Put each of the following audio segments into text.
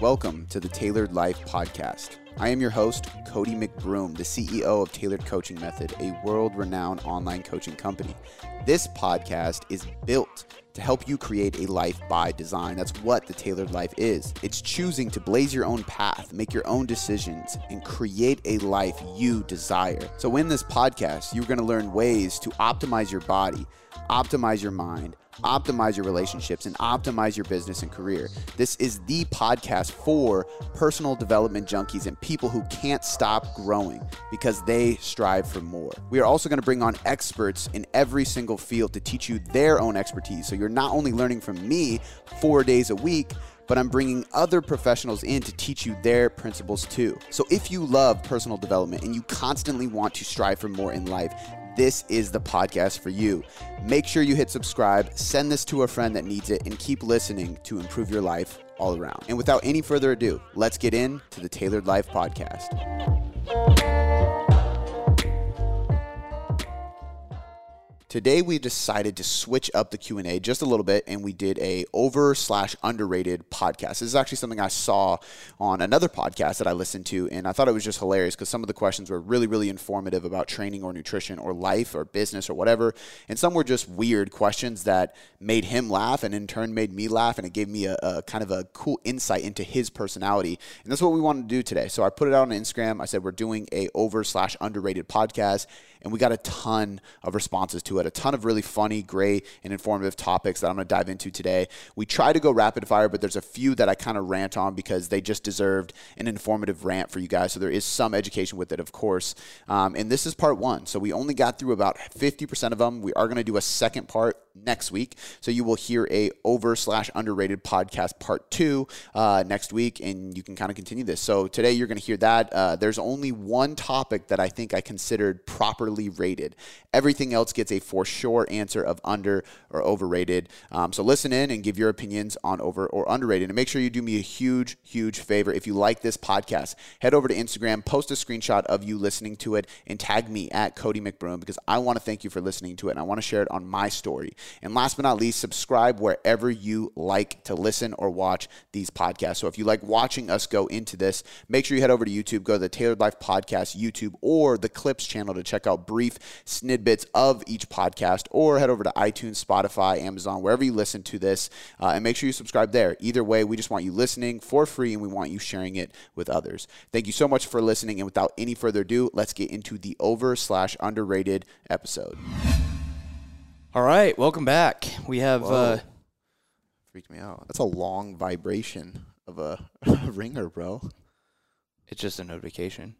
Welcome to the Tailored Life Podcast. I am your host, Cody McBroom, the CEO of Tailored Coaching Method, a world renowned online coaching company. This podcast is built to help you create a life by design. That's what the tailored life is. It's choosing to blaze your own path, make your own decisions, and create a life you desire. So, in this podcast, you're going to learn ways to optimize your body, optimize your mind optimize your relationships and optimize your business and career. This is the podcast for personal development junkies and people who can't stop growing because they strive for more. We are also going to bring on experts in every single field to teach you their own expertise. So you're not only learning from me four days a week, but I'm bringing other professionals in to teach you their principles too. So if you love personal development and you constantly want to strive for more in life, this is the podcast for you. Make sure you hit subscribe, send this to a friend that needs it, and keep listening to improve your life all around. And without any further ado, let's get into the Tailored Life Podcast. Today we decided to switch up the Q&A just a little bit and we did a over slash underrated podcast. This is actually something I saw on another podcast that I listened to and I thought it was just hilarious because some of the questions were really, really informative about training or nutrition or life or business or whatever. And some were just weird questions that made him laugh and in turn made me laugh and it gave me a, a kind of a cool insight into his personality. And that's what we wanted to do today. So I put it out on Instagram. I said we're doing a over slash underrated podcast and we got a ton of responses to it, a ton of really funny, great, and informative topics that I'm going to dive into today. We try to go rapid fire, but there's a few that I kind of rant on because they just deserved an informative rant for you guys. So there is some education with it, of course. Um, and this is part one. So we only got through about 50% of them. We are going to do a second part next week. So you will hear a over slash underrated podcast part two uh, next week, and you can kind of continue this. So today you're going to hear that. Uh, there's only one topic that I think I considered properly rated. Everything else gets a for sure answer of under or overrated. Um, so listen in and give your opinions on over or underrated. And make sure you do me a huge, huge favor. If you like this podcast, head over to Instagram, post a screenshot of you listening to it, and tag me at Cody McBroom because I want to thank you for listening to it and I want to share it on my story. And last but not least, subscribe wherever you like to listen or watch these podcasts. So if you like watching us go into this, make sure you head over to YouTube, go to the Tailored Life Podcast YouTube or the Clips channel to check out brief snidbits of each podcast, or head over to iTunes, Spotify, Amazon, wherever you listen to this, uh, and make sure you subscribe there. Either way, we just want you listening for free and we want you sharing it with others. Thank you so much for listening. And without any further ado, let's get into the over slash underrated episode. All right, welcome back. We have uh, freaked me out. That's a long vibration of a ringer, bro. it's just a notification.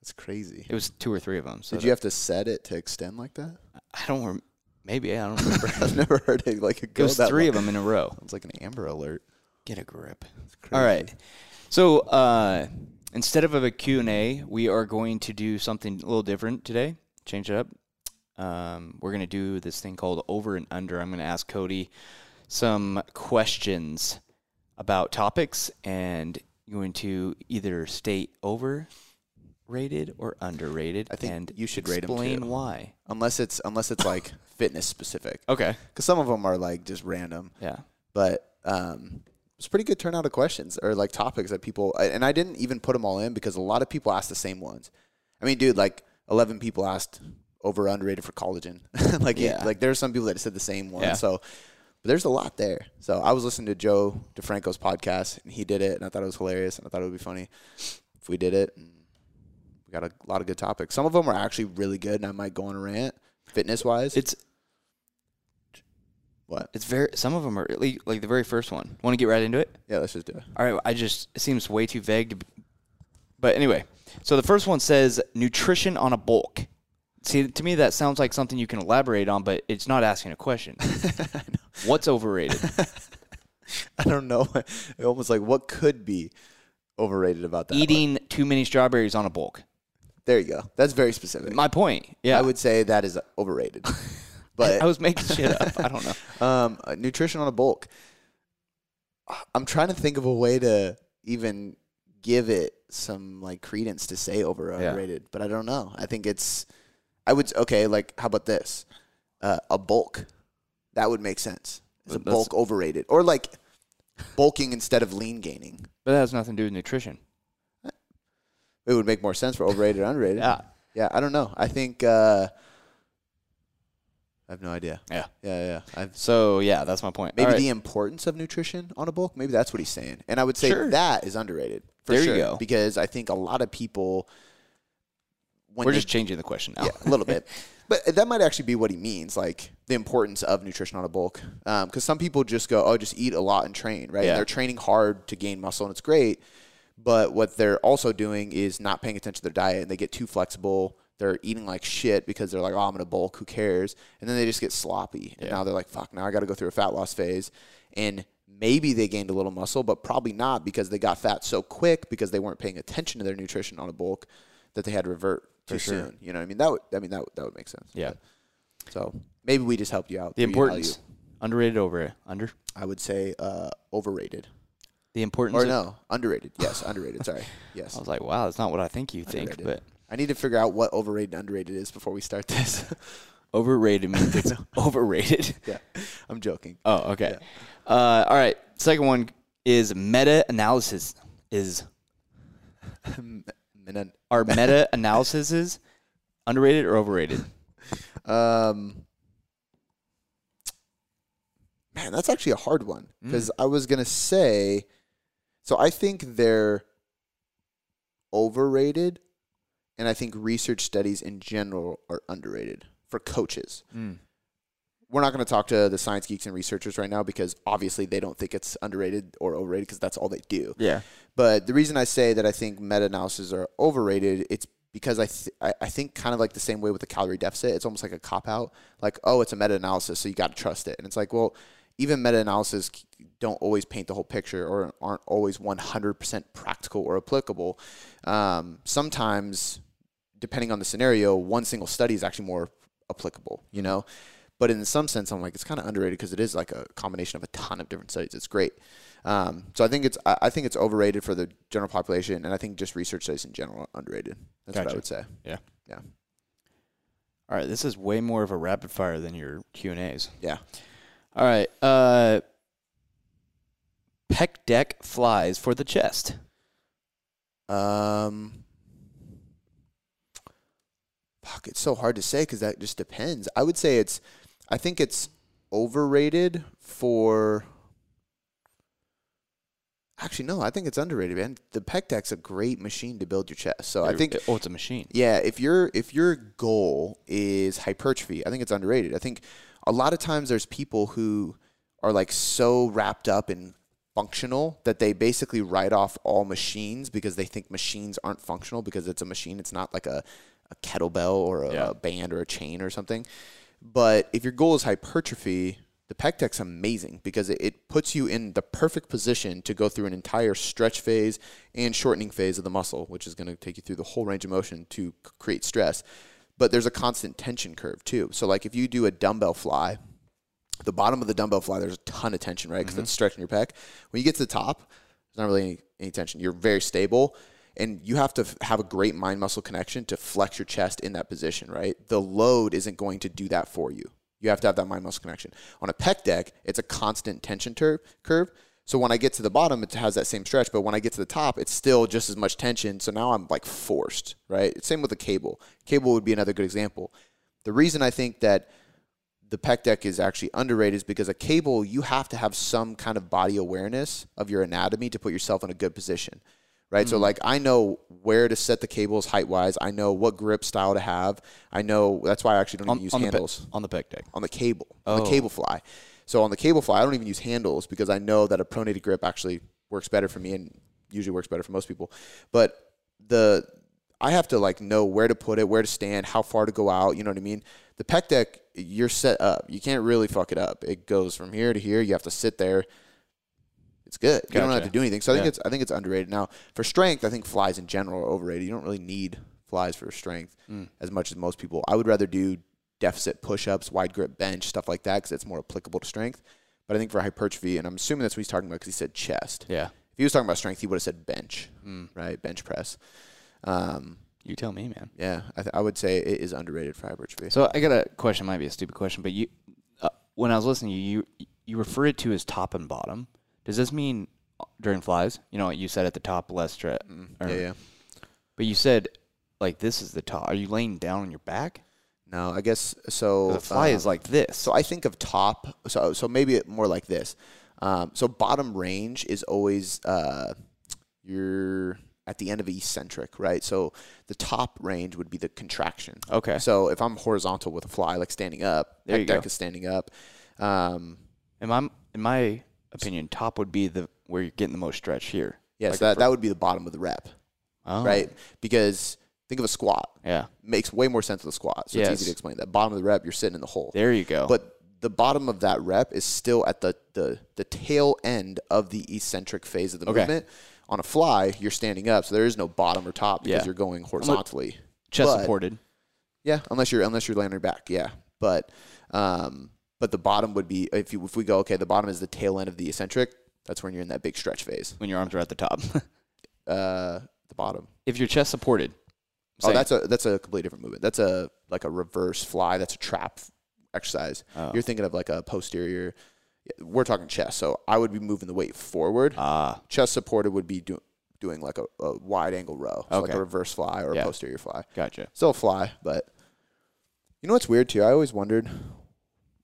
That's crazy. It was two or three of them. So Did you have to set it to extend like that? I don't. Rem- maybe I don't remember. I've never heard it like it it was that three long. of them in a row. It's like an Amber Alert. Get a grip. crazy. All right. So uh, instead of a Q and A, we are going to do something a little different today. Change it up. Um, we're going to do this thing called over and under. I'm going to ask Cody some questions about topics, and you're going to either state overrated or underrated. I think and you should rate 'em explain why. Unless it's unless it's like fitness specific, Okay. because some of them are like just random. Yeah. But um, it's a pretty good turnout of questions or like topics that people. And I didn't even put them all in because a lot of people asked the same ones. I mean, dude, like eleven people asked over underrated for collagen. like Yeah. like there's some people that said the same one. Yeah. So. But there's a lot there. So I was listening to Joe DeFranco's podcast, and he did it, and I thought it was hilarious, and I thought it would be funny if we did it. And we got a lot of good topics. Some of them are actually really good, and I might go on a rant, fitness wise. It's what? it's very. Some of them are like, like the very first one. Want to get right into it? Yeah, let's just do it. All right, I just it seems way too vague to b- But anyway, so the first one says nutrition on a bulk. See, to me that sounds like something you can elaborate on, but it's not asking a question. What's overrated? I don't know. Almost like what could be overrated about that? one? Eating too many strawberries on a bulk. There you go. That's very specific. My point. Yeah. I would say that is overrated. but I was making shit up. I don't know. um, uh, nutrition on a bulk. I'm trying to think of a way to even give it some like credence to say over Yeah. underrated, but I don't know. I think it's. I would okay. Like, how about this? Uh, a bulk. That would make sense. Is a But that's- bulk overrated or like bulking instead of lean gaining? But that has nothing to do with nutrition. It would make more sense for overrated or underrated. Yeah. Yeah, I don't know. I think uh, I have no idea. Yeah. Yeah, yeah. I've, So yeah, that's my point. maybe All right. the importance of nutrition on a bulk. Maybe that's what he's saying. And I would say Sure. that is underrated for There you sure. go. Because I think a lot of people We're they- just changing the question now. yeah, a little bit. But that might actually be what he means, like the importance of nutrition on a bulk. Um, because some people just go, oh, just eat a lot and train, right? Yeah. And they're training hard to gain muscle, and it's great. But what they're also doing is not paying attention to their diet, and they get too flexible. They're eating like shit because they're like, oh, I'm going to bulk. Who cares? And then they just get sloppy. And Yeah. now they're like, fuck, now I got to go through a fat loss phase. And maybe they gained a little muscle, but probably not because they got fat so quick because they weren't paying attention to their nutrition on a bulk that they had to revert too sure. soon. You know what I mean? That would, I mean, that, would- that would make sense. Yeah. So maybe we just helped you out. The importance. Underrated over under. I would say uh, overrated. The importance. Or no, underrated. Yes, underrated. Sorry. Yes. I was like, wow, that's not what I think you think, Underrated. but I need to figure out what overrated and underrated is before we start this. overrated means it's overrated. yeah. I'm joking. Oh, okay. Uh, all right. Second one is meta analysis. Is Min- are meta analyses underrated or overrated? Um, man, that's actually a hard one because I was gonna say, so I think they're overrated, and I think research studies in general are underrated for coaches. We're not going to talk to the science geeks and researchers right now because obviously they don't think it's underrated or overrated because that's all they do. Yeah. But the reason I say that I think meta analyses are overrated, it's because I, th- I think kind of like the same way with the calorie deficit, it's almost like a cop out. Like, oh, it's a meta analysis, so you got to trust it. And it's like, well, even meta analyses don't always paint the whole picture or aren't always 100% practical or applicable. Um, sometimes, depending on the scenario, one single study is actually more applicable, you know? But in some sense, I'm like, it's kind of underrated because it is like a combination of a ton of different studies. It's great. Um, so I think it's I I think it's overrated for the general population, and I think just research studies in general are underrated. That's what I would say. Yeah. Yeah. All right. This is way more of a rapid fire than your Q and A's. Yeah. All right. Uh, pec deck flies for the chest. Um, fuck, it's so hard to say because that just depends. I would say it's, I think it's overrated for. Actually, no, I think it's underrated, man. The pec deck's a great machine to build your chest. So I think Oh, it's a machine. Yeah, if your if your goal is hypertrophy, I think it's underrated. I think a lot of times there's people who are like so wrapped up in functional that they basically write off all machines because they think machines aren't functional because it's a machine. It's not like a, a kettlebell or a, Yeah. band or a chain or something. But if your goal is hypertrophy, the pec deck's amazing because it, it puts you in the perfect position to go through an entire stretch phase and shortening phase of the muscle, which is going to take you through the whole range of motion to create stress. But there's a constant tension curve too. So like if you do a dumbbell fly, the bottom of the dumbbell fly, there's a ton of tension, right? Because it's mm-hmm. stretching your pec. When you get to the top, there's not really any, any tension. You're very stable, and you have to have a great mind muscle connection to flex your chest in that position, right? The load isn't going to do that for you. You have to have that mind muscle connection. On a pec deck, it's a constant tension tur- curve. So when I get to the bottom, it has that same stretch, but when I get to the top, it's still just as much tension. So now I'm like forced, right? Same with the cable. Cable would be another good example. The reason I think that the pec deck is actually underrated is because a cable you have to have some kind of body awareness of your anatomy to put yourself in a good position right so mm-hmm. like i know where to set the cables height wise i know what grip style to have i know that's why i actually don't On, even use on the pe- handles on the pec deck. on the cable on the Oh. cable fly so on the cable fly i don't even use handles because i know that a pronated grip actually works better for me and usually works better for most people but the I have to like know where to put it, where to stand, how far to go out. You know what I mean? The pec deck, you're set up. You can't really fuck it up. It goes from here to here. You have to sit there. It's good. You don't have to do anything. So I think Yeah. it's I think it's underrated. Now for strength, I think flies in general are overrated. You don't really need flies for strength Mm. as much as most people. I would rather do deficit push-ups, wide grip bench, stuff like that because it's more applicable to strength. But I think for hypertrophy, and I'm assuming that's what he's talking about because he said chest. Yeah. If he was talking about strength, he would have said bench, Mm. right? Bench press. Um, You tell me, man. yeah, I, th- I would say it is underrated for hypertrophy. So I got a question. Might be a stupid question, but you, uh, when I was listening, to you you you refer it to as top and bottom. Does this mean during flies. You know what you said at the top less stress. Yeah, yeah. But you said like this is the top. Are you laying down on your back? No, I guess so. The fly is um, like this. So I think of top. So so maybe more like this. Um, so bottom range is always uh, you're at the end of eccentric, right? So the top range would be the contraction. Okay. So if I'm horizontal with a fly, like standing up, There deck go. is standing up. Um, In my in my opinion, top would be the where you're getting the most stretch here. yes, Like that, that would be the bottom of the rep, Oh, right? Because think of a squat. Yeah. Makes way more sense with a squat. So it's easy to explain that. Bottom of the rep, you're sitting in the hole. There you go. But the bottom of that rep is still at the, the, the tail end of the eccentric phase of the Okay. movement. On a fly, you're standing up, so there is no bottom or top because Yeah. you're going horizontally. chest but- supported. Yeah, unless you're unless you're laying on your back. Yeah, but um, but the bottom would be if you if we go okay, the bottom is the tail end of the eccentric. That's when you're in that big stretch phase. when your arms are at the top. Uh, the bottom. if you're chest supported. Oh, that's a that's a completely different movement. That's a like a reverse fly. That's a trap exercise. Oh. You're thinking of like a posterior. We're talking chest, so I would be moving the weight forward. ah chest supported would be do, doing like a, a wide angle row, so like a reverse fly or Yeah. a posterior fly. gotcha. Still a fly, but you know what's weird too? I always wondered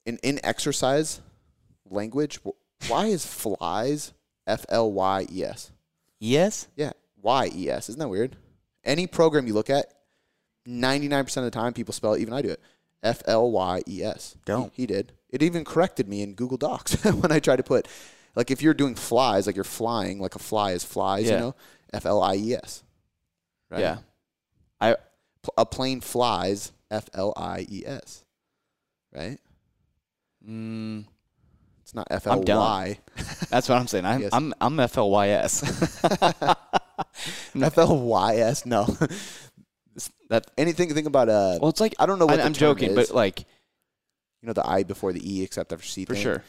in in exercise language, why is flies F L Y E S? Yes. Yeah, Y E S. Isn't that weird? Any program you look at, ninety nine percent of the time people spell it. Even I do it. F L Y E S. Don't. He, he did. It even corrected me in Google Docs when I tried to put, like, if you're doing flies, like you're flying, like a fly is flies, Yeah. you know, F L I E S. Right. Yeah. I A plane flies, F L I E S. Right. Mm, It's not F L. Y. that's what I'm saying. I'm Yes. I'm I'm FLYS. F L Y S. No. that Anything. Think about uh. well, it's like I don't know what I, the I'm term joking, is. but like you know the I before the E, except after C. for thing? sure.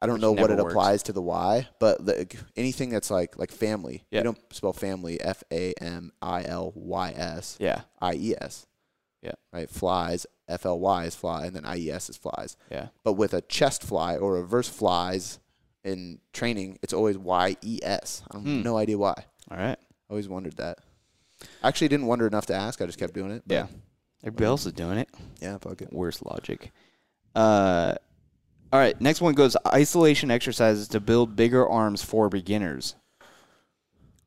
I don't Which know what it works. applies to the Y, but like anything that's like like family. Yeah. You don't spell family F A M I L Y S Yeah. I E S. Yeah. Right. Flies F L Y is fly, and then I E S is flies. Yeah. But with a chest fly or reverse flies in training, it's always Y E S. I have Hmm. no idea why. All right. Always wondered that. Actually, didn't wonder enough to ask. I just kept doing it. Yeah. Everybody else is doing it. Yeah. Fuck it. Worst logic. Uh, all right. Next one goes isolation exercises to build bigger arms for beginners.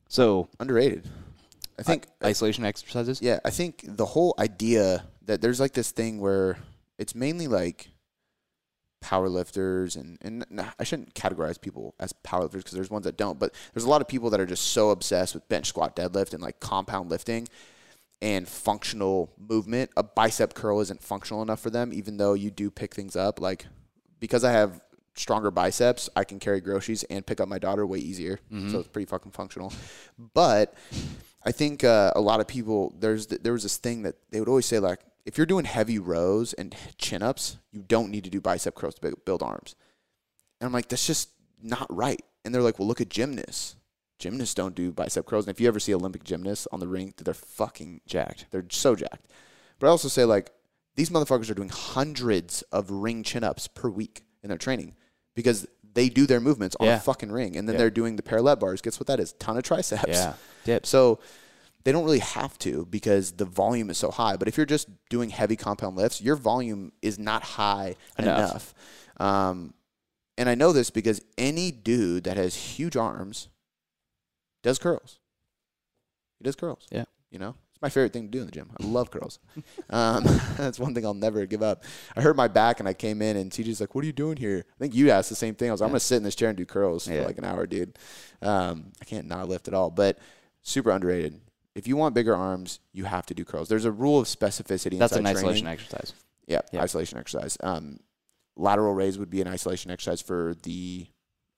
So Underrated. I think isolation exercises. Yeah, I think the whole idea that there's like this thing where it's mainly like power lifters and and nah, I shouldn't categorize people as power lifters because there's ones that don't, but there's a lot of people that are just so obsessed with bench squat deadlift and like compound lifting and functional movement. A bicep curl isn't functional enough for them even though you do pick things up like because I have stronger biceps, I can carry groceries and pick up my daughter way easier. Mm-hmm. So it's pretty fucking functional. But I think uh, a lot of people there's th- there was this thing that they would always say like if you're doing heavy rows and chin ups, you don't need to do bicep curls to build arms. And I'm like that's just not right. And they're like, well, look at gymnasts. Gymnasts don't do bicep curls. And if you ever see Olympic gymnasts on the ring, they're fucking Jacked. they're so jacked. But I also say like these motherfuckers are doing hundreds of ring chin ups per week in their training because they do their movements on Yeah. a fucking ring, and then Yeah. they're doing the parallel bars. Guess what that is? Ton of triceps. Yeah. Dips. So they don't really have to because the volume is so high. But if you're just doing heavy compound lifts, your volume is not high Enough. enough. Um, and I know this because any dude that has huge arms does curls. He does curls. Yeah. You know, it's my favorite thing to do in the gym. I love curls. um, that's one thing I'll never give up. I hurt my back and I came in and TJ's like, "What are you doing here?" I think you asked the same thing. I was, like, "I'm gonna sit in this chair and do curls Yeah. for like an hour, dude." Um, I can't not lift at all, but super underrated. If you want bigger arms, you have to do curls. There's a rule of specificity. That's an isolation training. exercise. Yeah, Yeah. isolation exercise. Um, lateral raise would be an isolation exercise for the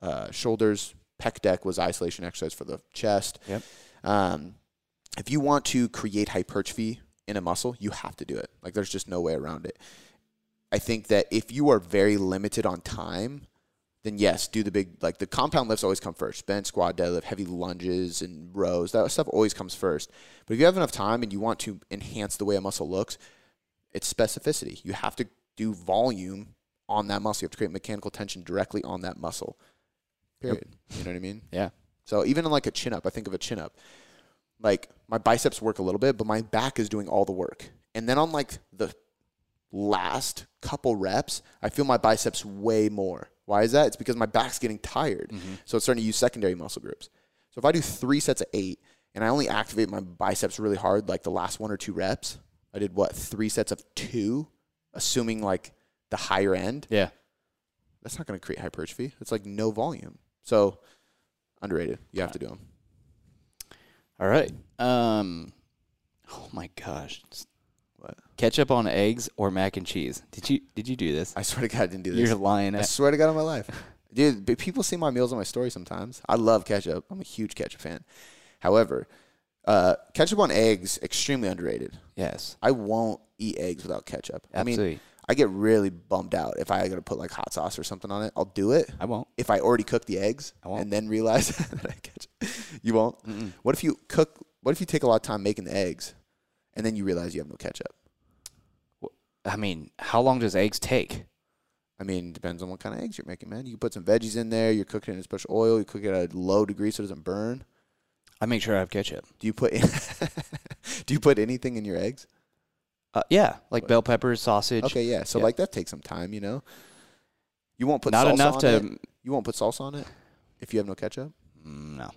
uh, shoulders. Pec deck was isolation exercise for the chest. Yep. Um, if you want to create hypertrophy in a muscle, you have to do it. Like there's just no way around it. I think that if you are very limited on time, then yes, do the big like the compound lifts always come first. Bench, squat, deadlift, heavy lunges and rows. That stuff always comes first. But if you have enough time and you want to enhance the way a muscle looks, it's specificity. You have to do volume on that muscle. You have to create mechanical tension directly on that muscle. Period. You know what I mean? Yeah. So even in like a chin up, I think of a chin up. Like my biceps work a little bit, but my back is doing all the work. And then on like the last couple reps, I feel my biceps way more. Why is that? It's because my back's getting tired. Mm-hmm. So it's starting to use secondary muscle groups. So if I do three sets of eight and I only activate my biceps really hard, like the last one or two reps, I did what, three sets of two, assuming like the higher end, Yeah. that's not going to create hypertrophy. It's like no volume. So underrated. You have to do them. All right. Um. Oh my gosh. What? Ketchup on eggs or mac and cheese? Did you did you do this? I swear to God, I didn't do this. You're lying. I swear to God on my life. Dude, but people see my meals on my story sometimes. I love ketchup. I'm a huge ketchup fan. However, uh, ketchup on eggs, extremely underrated. yes. I won't eat eggs without ketchup. I mean, Absolutely. I get really bummed out if I got to put like hot sauce or something on it. I'll do it. I won't. If I already cooked the eggs I won't. and then realize that I ketchup, you won't. What if you cook? What if you take a lot of time making the eggs, and then you realize you have no ketchup? I mean, how long does eggs take? I mean, depends on what kind of eggs you're making, man. You can put some veggies in there. You're cooking it in a special oil. You cook it at a low degree so it doesn't burn. I make sure I have ketchup. Do you put Do you put anything in your eggs? Uh, yeah, like bell peppers, sausage. Okay, yeah. So Yeah. like that takes some time, you know. You won't put Not salsa enough on to. it? You won't put salsa on it if you have no ketchup. No.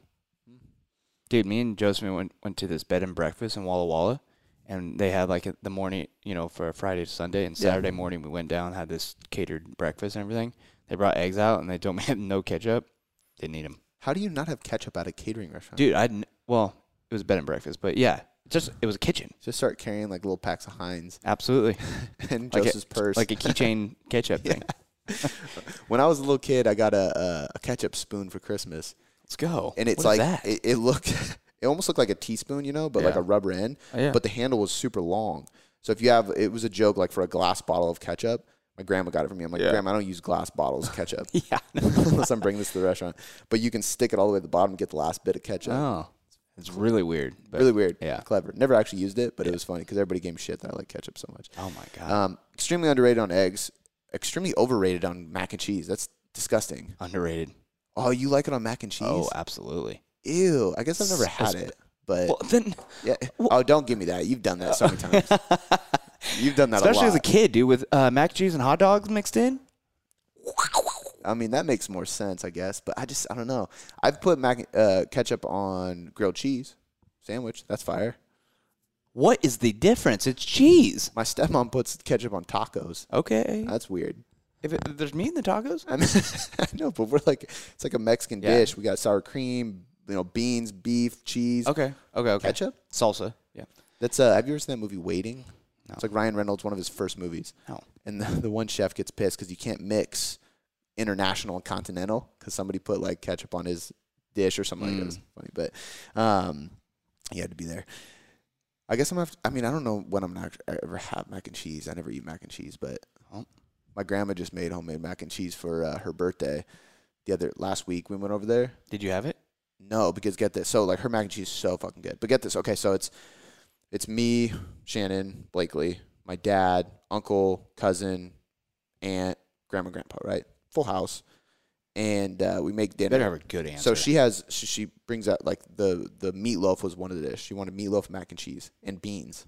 Dude, me and Josephine went went to this bed and breakfast in Walla Walla, and they had like the morning, you know, for Friday to Sunday, and Yeah. Saturday morning we went down, had this catered breakfast and everything. They brought eggs out, and they told me I had no ketchup. Didn't eat them, How do you not have ketchup at a catering restaurant? dude. I well, it was bed and breakfast, but yeah, just it was a kitchen. Just start carrying like little packs of Heinz Absolutely, and Like a- purse. like a keychain ketchup thing. when I was a little kid, I got a, a, a ketchup spoon for Christmas, Let's go. and it's What is like that? it, it looked, it almost looked like a teaspoon, you know, but like a rubber end. Oh, yeah. But the handle was super long. So if you have, it was a joke like for a glass bottle of ketchup. My grandma got it for me. I'm like, Yeah. Grandma, I don't use glass bottles of ketchup yeah. unless I'm bringing this to the restaurant. But you can stick it all the way to the bottom and get the last bit of ketchup. Oh, it's really weird. Really weird. yeah. Clever. Never actually used it, but it was funny because everybody gave me shit that I like ketchup so much. Oh my god. Um, extremely underrated on eggs. Extremely overrated on mac and cheese. That's disgusting. Underrated. Oh, you like it on mac and cheese? Oh, absolutely. Ew. I guess I've never had it. But Well, then, yeah. Oh, don't give me that. You've done that so many times. You've done that especially a as a kid, dude, with uh, mac and cheese and hot dogs mixed in. I mean, that makes more sense, I guess. But I just, I don't know. I've put mac uh, ketchup on grilled cheese sandwich. That's fire. What is the difference? It's cheese. My stepmom puts ketchup on tacos. Okay. That's weird. if it, there's meat in the tacos, I mean, I know, but we're like, it's like a Mexican Yeah. dish. We got sour cream, you know, beans, beef, cheese, okay, okay, okay. ketchup. salsa. Yeah. That's uh, have you ever seen that movie Waiting? It's like Ryan Reynolds, one of his first movies. No. And the, the one chef gets pissed because you can't mix international and continental because somebody put like ketchup on his dish or something like that. It's funny, but um, he had to be there. I guess I'm gonna have to, I mean, I don't know when I'm not ever have mac and cheese. I never eat mac and cheese, but Oh. my grandma just made homemade mac and cheese for uh, her birthday. The other last week we went over there. Did you have it? No, because get this. So like her mac and cheese is so fucking good. But get this. Okay, so it's it's me, Shannon, Blakely, my dad, uncle, cousin, aunt, grandma, grandpa, right? Full house. And uh, we make dinner. Better have a good answer. So she has she, she brings out like the the meatloaf was one of the dish. She wanted meatloaf, mac and cheese, and beans.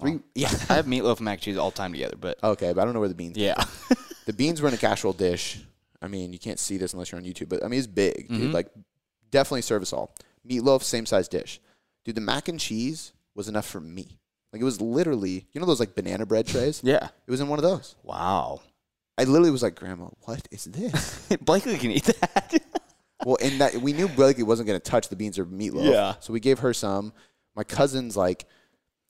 Three, yeah, I have meatloaf and mac and cheese all time together, but Okay, but I don't know where the beans. yeah, The beans were in a casserole dish. I mean, you can't see this unless you're on YouTube, but I mean, it's big, dude. Mhm. Like, definitely serve us all. Meatloaf, same size dish. Dude, the mac and cheese was enough for me. Like, it was literally, you know, those like banana bread trays? yeah. It was in one of those. Wow. I literally was like, Grandma, what is this? Blakely can eat that. well, and that we knew Blakely wasn't going to touch the beans or meatloaf. Yeah. So we gave her some. My cousin's like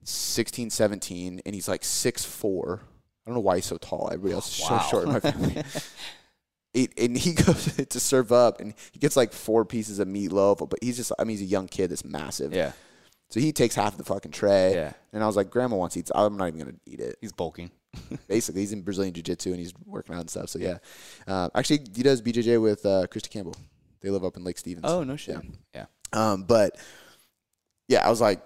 16, 17, and he's like six four. I don't know why he's so tall. Everybody else is Wow. so short in my family. It, and he goes to serve up, and he gets like four pieces of meatloaf. But he's just, I mean, he's a young kid that's massive. yeah, So he takes half of the fucking tray. Yeah. And I was like, Grandma wants to eat. I'm not even gonna eat it. he's bulking. Basically, he's in Brazilian Jiu Jitsu and he's working out and stuff. So yeah. Uh, actually, he does BJJ with uh, Christy Campbell. They live up in Lake Stevens. Oh no shit. Yeah. Yeah. Um, but yeah, I was like,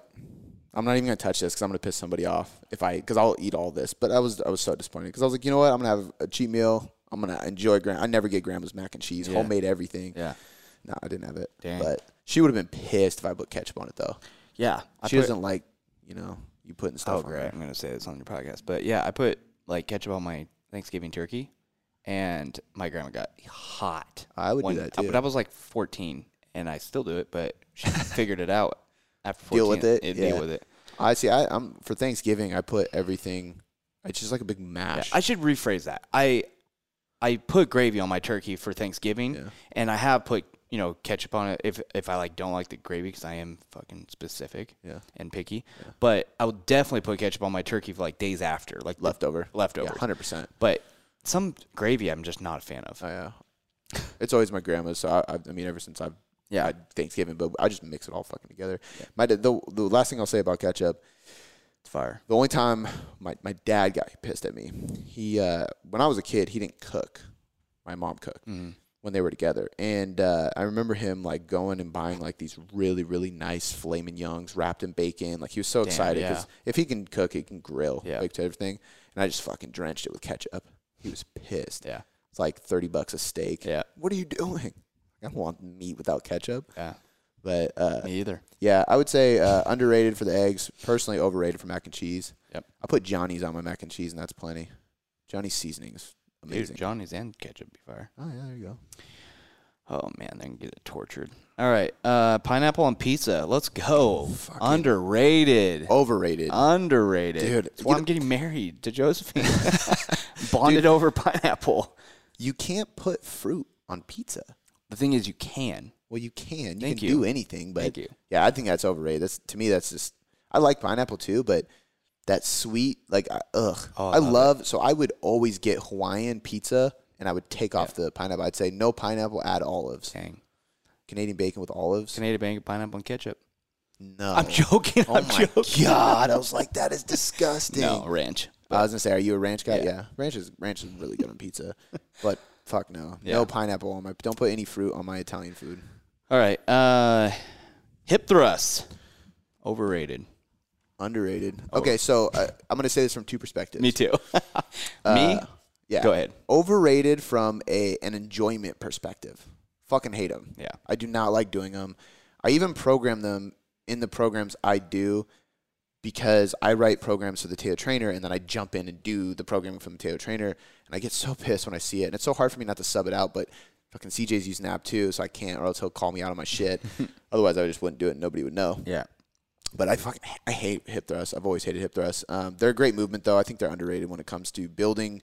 I'm not even gonna touch this because I'm gonna piss somebody off if I because I'll eat all this. But I was I was so disappointed because I was like, you know what? I'm gonna have a cheat meal. I'm gonna enjoy grand. I never get grandma's mac and cheese, Yeah. homemade everything. Yeah. No, I didn't have it. Dang. But she would have been pissed if I put ketchup on it though. Yeah, I she doesn't like, you know, you putting Oh, stuff on great! I'm gonna say this on your podcast, but yeah, I put like ketchup on my Thanksgiving turkey, and my grandma got hot. I would do that, too. But I was like 14, and I still do it, but she figured it out after 14. Deal with it? and Yeah. Deal with it. I see. I, I'm for Thanksgiving. I put everything. It's just like a big Yeah, mash. I should rephrase that. I I put gravy on my turkey for Thanksgiving, Yeah. and I have put you know ketchup on it if if I like don't like the gravy because I am fucking specific Yeah. and picky. But I will definitely put ketchup on my turkey for like days after, like leftover. leftovers. Yeah, hundred percent. But some gravy I'm just not a fan of. Oh yeah. It's always my grandma's. So I, I, I mean, ever since I've Yeah. had Thanksgiving, but I just mix it all fucking together. My dad- the the last thing I'll say about ketchup. It's fire. The only time my, my dad got pissed at me, he uh, when I was a kid, he didn't cook. My mom cooked Mm-hmm. When they were together, and uh, I remember him like going and buying like these really really nice filet mignons wrapped in bacon. Like he was so excited because yeah. if he can cook, he can grill Yeah. like to everything. And I just fucking drenched it with ketchup. He was pissed. Yeah. It's like thirty bucks a steak. Yeah. What are you doing? I don't want meat without ketchup. Yeah. But uh, Me either. yeah, I would say uh, underrated for the eggs. Personally, overrated for mac and cheese. Yep. I put Johnny's on my mac and cheese, and that's plenty. Johnny's seasoning is Dude, amazing. Johnny's and ketchup be fire. oh yeah, there you go. Oh man, they can get it tortured. All right, uh, pineapple on pizza. Let's go. Underrated. Overrated. Underrated. Dude, That's why I'm getting married to Josephine. Bonded over pineapple. you can't put fruit on pizza. The thing is, you can. Well, you can. You Thank can you. do anything, but Thank you. yeah, I think that's overrated. That's to me, that's just. I like pineapple too, but that sweet, like, I, ugh. Oh, I I love love. So I would always get Hawaiian pizza, and I would take off the pineapple. I'd say no pineapple, add olives. Dang. Canadian bacon with olives. Canadian bacon, pineapple, and ketchup. no, I'm joking. Oh I'm my joking. god! I was like, that is disgusting. No, ranch. I was gonna say, are you a ranch guy? Yeah. Yeah, ranch is ranch is really good on pizza, but fuck no, Yeah. no pineapple on my. Don't put any fruit on my Italian food. All right. Uh, hip thrusts. Overrated. Underrated. Okay, so uh, I'm gonna say this from two perspectives. Me too. Me? Uh, yeah. Go ahead. Overrated from a an enjoyment perspective. Fucking hate them. Yeah. I do not like doing them. I even program them in the programs I do because I write programs for the Tailored Trainer and then I jump in and do the programming from the Tailored Trainer and I get so pissed when I see it and it's so hard for me not to sub it out. But fucking CJ's using app too, so I can't, or else he'll call me out on my shit. Otherwise, I just wouldn't do it. and Nobody would know. Yeah. But I fucking I hate hip thrusts. I've always hated hip thrusts. Um, they're a great movement though. I think they're underrated when it comes to building.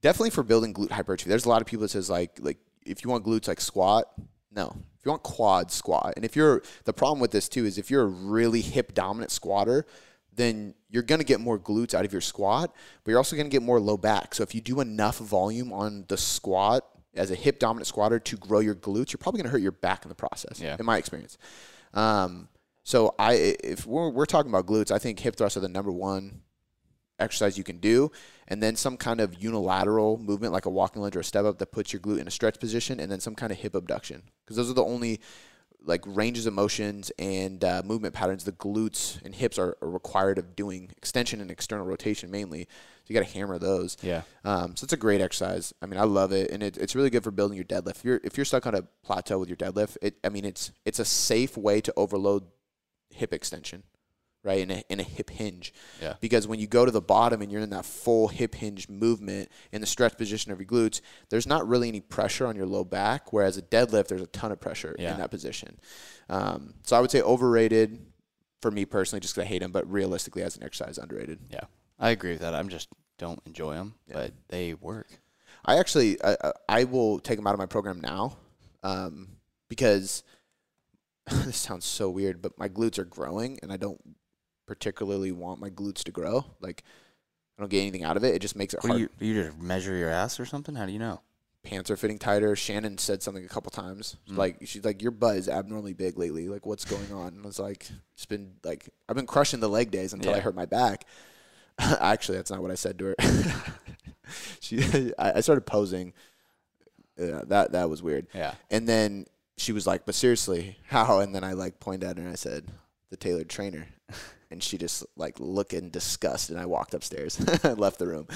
Definitely for building glute hypertrophy. There's a lot of people that says like like if you want glutes like squat, no. If you want quad squat, and if you're the problem with this too is if you're a really hip dominant squatter, then you're gonna get more glutes out of your squat, but you're also gonna get more low back. So if you do enough volume on the squat as a hip dominant squatter to grow your glutes, you're probably gonna hurt your back in the process. Yeah. In my experience. Um, so I, if we're, we're talking about glutes, I think hip thrusts are the number one exercise you can do, and then some kind of unilateral movement like a walking lunge or a step up that puts your glute in a stretch position, and then some kind of hip abduction because those are the only like ranges of motions and uh, movement patterns the glutes and hips are, are required of doing extension and external rotation mainly. So you got to hammer those. Yeah. Um, so it's a great exercise. I mean, I love it, and it, it's really good for building your deadlift. If you're if you're stuck on a plateau with your deadlift, it, I mean, it's it's a safe way to overload hip extension, right? In a in a hip hinge. Yeah. Because when you go to the bottom and you're in that full hip hinge movement in the stretch position of your glutes, there's not really any pressure on your low back. Whereas a deadlift, there's a ton of pressure Yeah. in that position. Um, so I would say overrated for me personally, just because I hate them, but realistically, as an exercise, underrated. Yeah. I agree with that. I'm just don't enjoy them, but they work. I actually I, I- I will take them out of my program now um, because this sounds so weird, but my glutes are growing, and I don't particularly want my glutes to grow. Like I don't get anything out of it. It just makes it What hard. you, you just measure your ass or something? How do you know? Pants are fitting tighter. Shannon said something a couple times. Mm. Like she's like your butt is abnormally big lately. Like what's going on? And I was like, it's been like I've been crushing the leg days until I hurt my back. Actually, that's not what I said to her. she, I I started posing. Yeah, that that was weird. Yeah. And then she was like, "But seriously, how?" And then I like pointed at her and I said, "The tailored trainer." And she just like looked in disgust, and I walked upstairs, and left the room.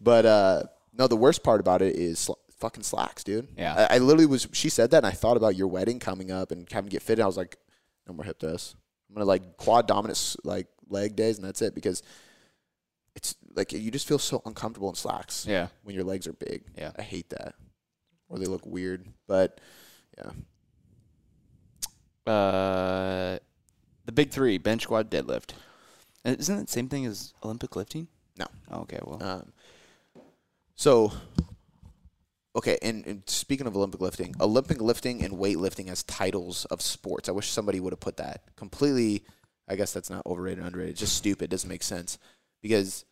But uh, no, the worst part about it is sl- fucking slacks, dude. Yeah. I, I literally was. She said that, and I thought about your wedding coming up and having to get fit. And I was like, no more hip thrusts. I'm gonna like quad dominant like leg days, and that's it because it's like you just feel so uncomfortable in slacks Yeah. when your legs are big. Yeah. I hate that, or they look weird. But yeah, Uh, the big three: bench, squat, deadlift. Uh, Isn't that the same thing as Olympic lifting? No. Okay. Well. Um, so, okay, and, and speaking of Olympic lifting, Olympic lifting and weightlifting as titles of sports. I wish somebody would have put that completely. I guess that's not overrated, or underrated. It's just stupid. It doesn't make sense because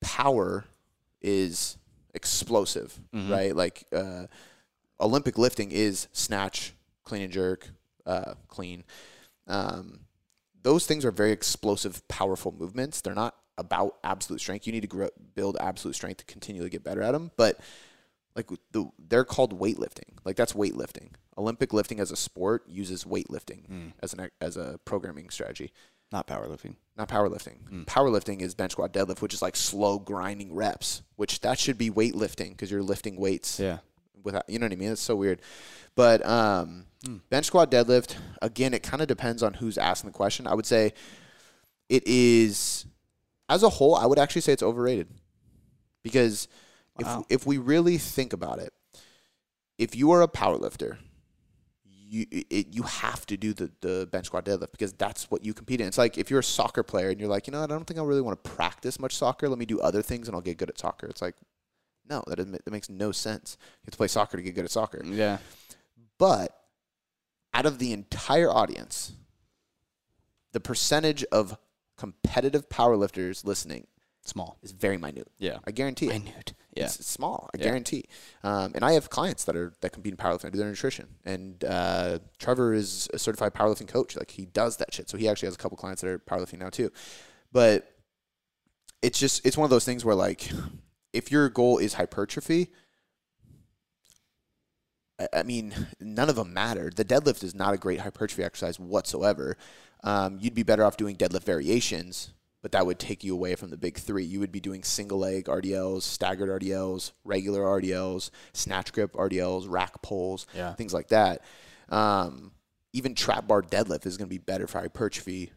power is explosive, Mhm. right? Like uh, Olympic lifting is snatch, clean and jerk, uh, clean. Um, those things are very explosive, powerful movements. They're not about absolute strength. You need to grow, build absolute strength to continually get better at them. But like the, they're called weightlifting. Like that's weightlifting. Olympic lifting as a sport uses weightlifting Mm. as an as a programming strategy, Not powerlifting. not powerlifting. Mm. Powerlifting is bench squat deadlift, which is like slow grinding reps, which that should be weightlifting because you're lifting weights Yeah. Without you know what I mean. It's so weird. But um, Hmm. bench squat deadlift again, it kind of depends on who's asking the question. I would say it is as a whole. I would actually say it's overrated because Wow. if if we really think about it, if you are a powerlifter, you it, you have to do the, the bench squat deadlift because that's what you compete in. It's like if you're a soccer player and you're like, you know, what, I don't think I really want to practice much soccer. Let me do other things and I'll get good at soccer. It's like, no, that that makes no sense. You have to play soccer to get good at soccer. Yeah. But out of the entire audience, the percentage of competitive powerlifters listening Small. is very minute. Yeah. I guarantee it. Minute. Yeah. It's, it's small. I Yeah. guarantee. Um, and I have clients that are that compete in powerlifting. I do their nutrition, and uh, Trevor is a certified powerlifting coach. Like he does that shit. So he actually has a couple clients that are powerlifting now too. But it's just it's one of those things where like if your goal is hypertrophy. I- mean, none of them matter. The deadlift is not a great hypertrophy exercise whatsoever. Um, you'd be better off doing deadlift variations, but that would take you away from the big three. You would be doing single leg RDLs, staggered RDLs, regular RDLs, snatch grip RDLs, rack pulls, Yeah. things like that. Um, even trap bar deadlift is going to be better for hypertrophy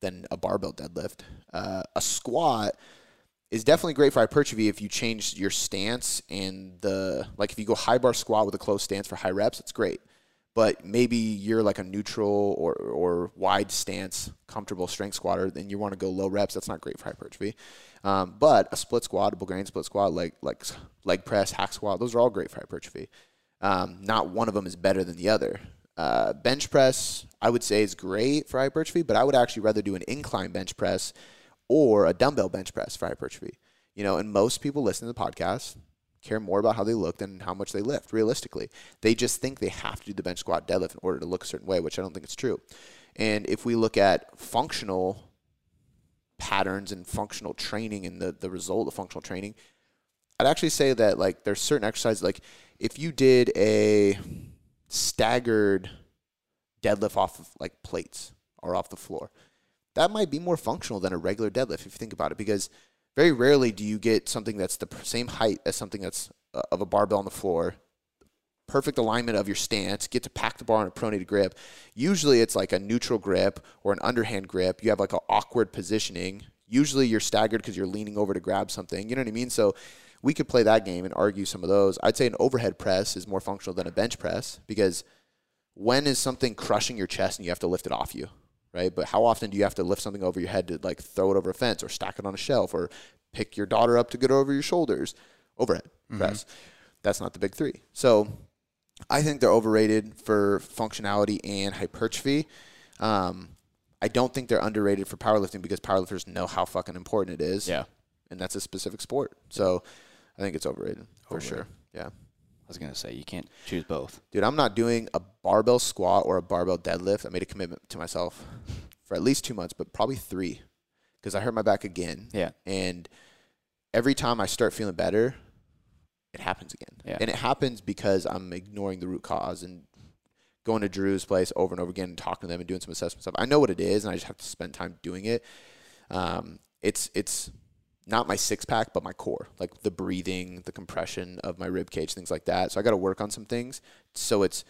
than a barbell deadlift. Uh, a squat is definitely great for hypertrophy if you change your stance and the like if you go high bar squat with a close stance for high reps, it's great. But maybe you're like a neutral or or wide stance, comfortable strength squatter, then you want to go low reps. That's not great for hypertrophy. Um, but a split squat, a Bulgarian split squat, leg like leg press, hack squat, those are all great for hypertrophy. Um, not one of them is better than the other. Uh, bench press, I would say, is great for hypertrophy, but I would actually rather do an incline bench press or a dumbbell bench press for hypertrophy. You know, and most people listening to the podcast care more about how they look than how much they lift. Realistically, they just think they have to do the bench squat deadlift in order to look a certain way, which I don't think it's true. And if we look at functional patterns and functional training and the, the result of functional training, I'd actually say that like there's certain exercises like if you did a staggered deadlift off of like plates or off the floor, that might be more functional than a regular deadlift if you think about it because very rarely do you get something that's the same height as something that's uh, of a barbell on the floor perfect alignment of your stance get to pack the bar in a pronated grip. Usually it's like a neutral grip or an underhand grip. You have like an awkward positioning. Usually you're staggered because you're leaning over to grab something you know what i mean? So we could play that game and argue some of those. I'd say an overhead press is more functional than a bench press because when is something crushing your chest and you have to lift it off you right? But how often do you have to lift something over your head to like throw it over a fence or stack it on a shelf or pick your daughter up to get over your shoulders? Overhead press. That's not the big three. So I think they're overrated for functionality and hypertrophy. Um, I don't think they're underrated for powerlifting because powerlifters know how fucking important it is. Yeah. And that's a specific sport. So I think it's overrated for sure. Yeah. Was gonna say you can't choose both. Dude, I'm not doing a barbell squat or a barbell deadlift. I made a commitment to myself for at least two months, but probably three, because I hurt my back again. Yeah. And every time I start feeling better, it happens again. Yeah. And it happens because I'm ignoring the root cause and going to Drew's place over and over again and talking to them and doing some assessment stuff. I know what it is, and I just have to spend time doing it. Um, it's it's not my six pack, but my core, like the breathing, the compression of my rib cage, things like that. So I got to work on some things so it's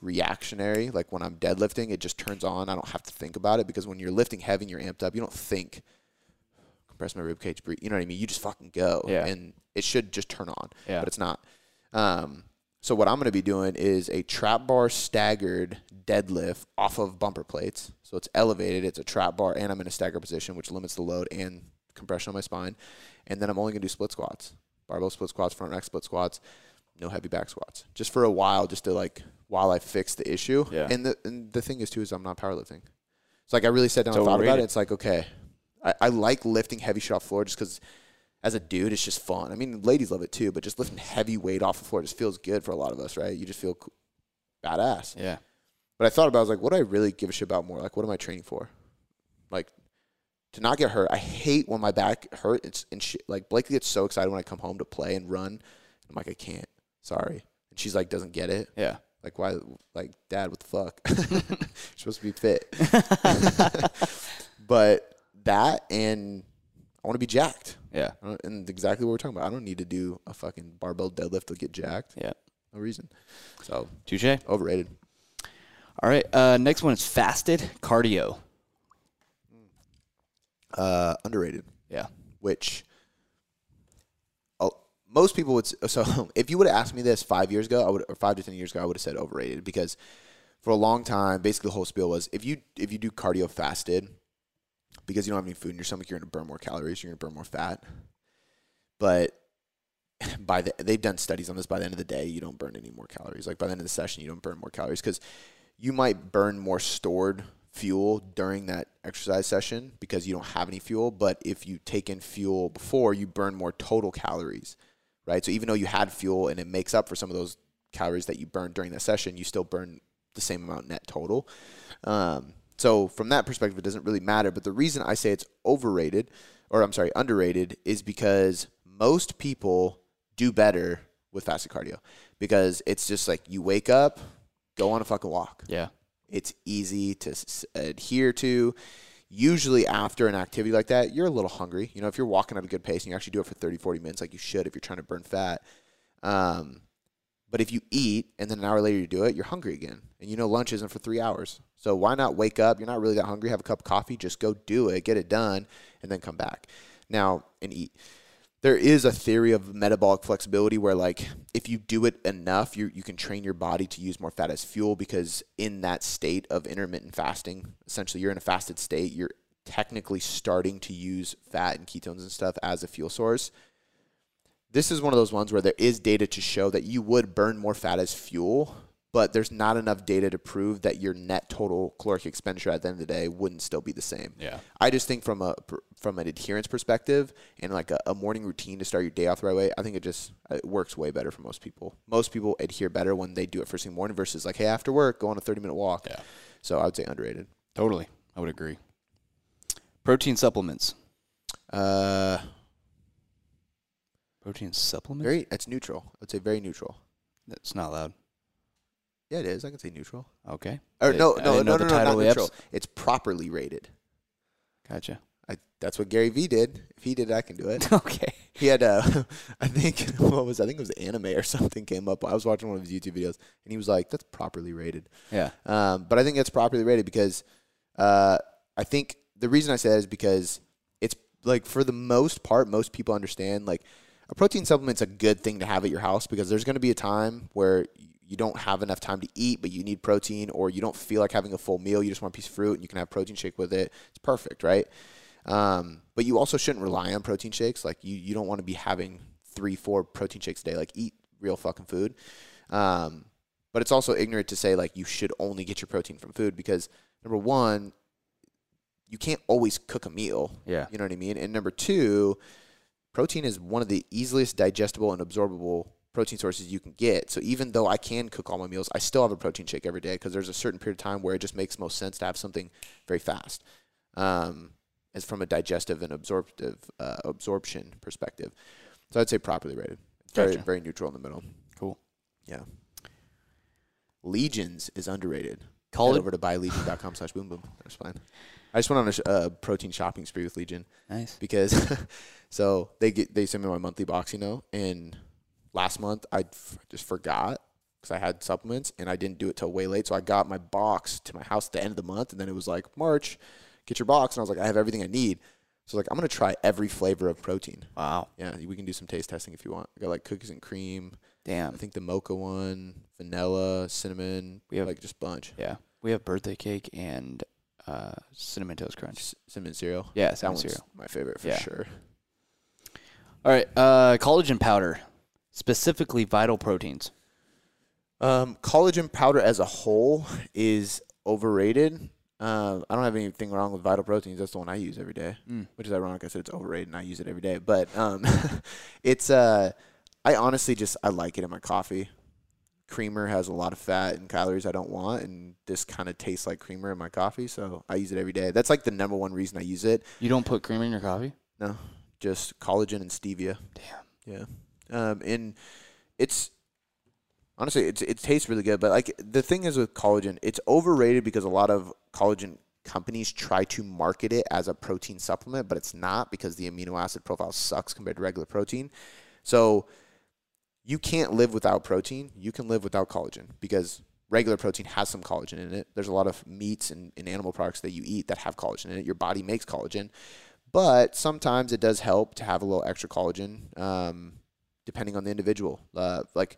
reactionary. Like when I'm deadlifting, it just turns on. I don't have to think about it because when you're lifting heavy and you're amped up, you don't think compress my rib cage, breathe. You know what I mean? You just fucking go, Yeah. and it should just turn on, Yeah. but it's not. Um, so what I'm going to be doing is a trap bar staggered deadlift off of bumper plates. So it's elevated. It's a trap bar, and I'm in a stagger position, which limits the load and compression on my spine. And then I'm only going to do split squats, barbell split squats, front rack split squats, no heavy back squats, just for a while, just to like while I fix the issue. Yeah. And the and the thing is too is I'm not powerlifting. So like I really sat down It's and thought about it. It's like okay, I, I like lifting heavy shit off the floor just because as a dude, it's just fun. I mean, ladies love it too, but just lifting heavy weight off the floor just feels good for a lot of us, right? You just feel badass. Yeah. But I thought about, it, I was like, what do I really give a shit about more? Like, what am I training for? Like, to not get hurt. I hate when my back hurts It's and shit. Like Blake gets so excited when I come home to play and run. I'm like, I can't. Sorry. And she's like, doesn't get it. Yeah. Like, why? Like, Dad, what the fuck? You're supposed to be fit. but that and I want to be jacked. Yeah. And exactly what we're talking about. I don't need to do a fucking barbell deadlift to get jacked. Yeah. No reason. So Touche. overrated. All right. Uh, next one is fasted cardio. Uh, underrated. Yeah. Which most people would. So if you would have asked me this five years ago, I would, or five to ten years ago, I would have said overrated because for a long time, basically the whole spiel was if you if you do cardio fasted because you don't have any food in your stomach, you're going to burn more calories, you're going to burn more fat. But by the they've done studies on this. By the end of the day, you don't burn any more calories. Like by the end of the session, you don't burn more calories because you might burn more stored fuel during that exercise session because you don't have any fuel. But if you take in fuel before, you burn more total calories, right? So even though you had fuel and it makes up for some of those calories that you burned during that session, you still burn the same amount net total. Um, so from that perspective, it doesn't really matter. But the reason I say it's overrated, or I'm sorry, underrated, is because most people do better with fasted cardio because it's just like you wake up, go on a fucking walk. Yeah. It's easy to adhere to. Usually after an activity like that, you're a little hungry. You know, if you're walking at a good pace and you actually do it for 30, 40 minutes like you should if you're trying to burn fat. Um, but if you eat and then an hour later you do it, you're hungry again. And you know lunch isn't for three hours. So why not wake up? You're not really that hungry. Have a cup of coffee. Just go do it, get it done, and then come back. Now and eat. There is a theory of metabolic flexibility where like if you do it enough, you you can train your body to use more fat as fuel because in that state of intermittent fasting, essentially you're in a fasted state, you're technically starting to use fat and ketones and stuff as a fuel source. This is one of those ones where there is data to show that you would burn more fat as fuel, but there's not enough data to prove that your net total caloric expenditure at the end of the day wouldn't still be the same. Yeah. I just think from a from an adherence perspective and like a, a morning routine to start your day off the right way, I think it just it works way better for most people. Most people adhere better when they do it first thing in the morning versus like, hey, after work, go on a 30 minute walk. Yeah. So I would say underrated. Totally. I would agree. Protein supplements. Uh, Protein supplements? very it's neutral. I would say very neutral. That's not loud. Yeah, it is. I can say neutral. Okay. Or no, I no, no, no, no, not neutral. It's properly rated. Gotcha. I, that's what Gary Vee did. If he did it, I can do it. okay. He had, uh, I think, what was I think it was anime or something came up. I was watching one of his YouTube videos, and he was like, "That's properly rated." Yeah. Um, but I think that's properly rated because uh, I think the reason I say that is because it's like for the most part, most people understand like a protein supplement's a good thing to have at your house because there's going to be a time where you don't have enough time to eat, but you need protein, or you don't feel like having a full meal. You just want a piece of fruit, and you can have protein shake with it. It's perfect, right? Um, but you also shouldn't rely on protein shakes. Like you, you don't want to be having three, four protein shakes a day. Like eat real fucking food. Um, but it's also ignorant to say like you should only get your protein from food because number one, you can't always cook a meal. Yeah. You know what I mean? And number two, protein is one of the easiest digestible and absorbable protein sources you can get. So even though I can cook all my meals, I still have a protein shake every day because there's a certain period of time where it just makes most sense to have something very fast. Um, as from a digestive and absorptive uh, absorption perspective. So I'd say properly rated. Very Gotcha. very neutral in the middle. Cool. Yeah. Legions is underrated. Call Head it- over to buylegion.com slash boom boom. That's fine. I just went on a sh- uh, protein shopping spree with Legion Nice. because so they get they send me my monthly box, you know, and last month I f- just forgot because I had supplements and I didn't do it till way late, so I got my box to my house at the end of the month, and then it was like March, get your box, and I was like, I have everything I need, so like I'm gonna try every flavor of protein. Wow. Yeah, we can do some taste testing if you want. I got like cookies and cream. Damn. I think the mocha one, vanilla, cinnamon. We have- like just bunch. Yeah. We have birthday cake and uh, cinnamon toast crunch. C- cinnamon cereal. Yeah, That cinnamon one's cereal. my favorite for Yeah. sure. All right. Uh, collagen powder, specifically vital proteins. Um, collagen powder as a whole is overrated. Uh, I don't have anything wrong with Vital Proteins. That's the one I use every day, Mm. which is ironic. I said it's overrated, and I use it every day. But um, it's uh, I honestly just I like it in my coffee. Creamer has a lot of fat and calories I don't want, and this kind of tastes like creamer in my coffee, so I use it every day. That's like the number one reason I use it. You don't put cream in your coffee? No, just collagen and stevia. Damn. Yeah. Um, and it's honestly, it's it tastes really good. But like the thing is with collagen, it's overrated because a lot of collagen companies try to market it as a protein supplement, but it's not because the amino acid profile sucks compared to regular protein. So you can't live without protein. You can live without collagen because regular protein has some collagen in it. There's a lot of meats and, and animal products that you eat that have collagen in it. Your body makes collagen. But sometimes it does help to have a little extra collagen, um, depending on the individual. Uh, like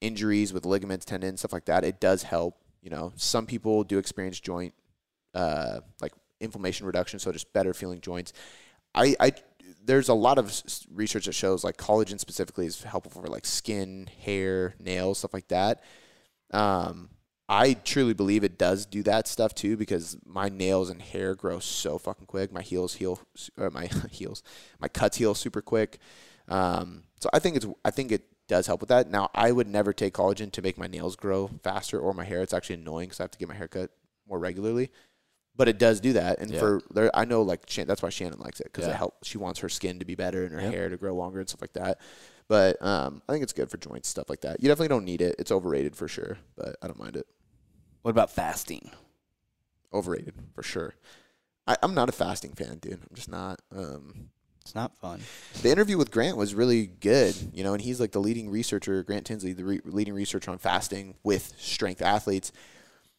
injuries with ligaments, tendons, stuff like that, it does help. You know, some people do experience joint uh, like inflammation reduction, so just better feeling joints. I, I there's a lot of research that shows like collagen specifically is helpful for like skin, hair, nails, stuff like that. Um, I truly believe it does do that stuff too because my nails and hair grow so fucking quick. My heels heal, my heels, my cuts heal super quick. Um, so I think it's I think it does help with that. Now I would never take collagen to make my nails grow faster or my hair. It's actually annoying because I have to get my hair cut more regularly. But it does do that, and Yeah. for there, I know like Shan- that's why Shannon likes it because Yeah. it helps. She wants her skin to be better and her hair to grow longer and stuff like that. But um, I think it's good for joints stuff like that. You definitely don't need it. It's overrated for sure, but I don't mind it. What about fasting? Overrated for sure. I, I'm not a fasting fan, dude. I'm just not. Um, It's not fun. the interview with Grant was really good, you know, and he's like the leading researcher, Grant Tinsley, the re- leading researcher on fasting with strength athletes.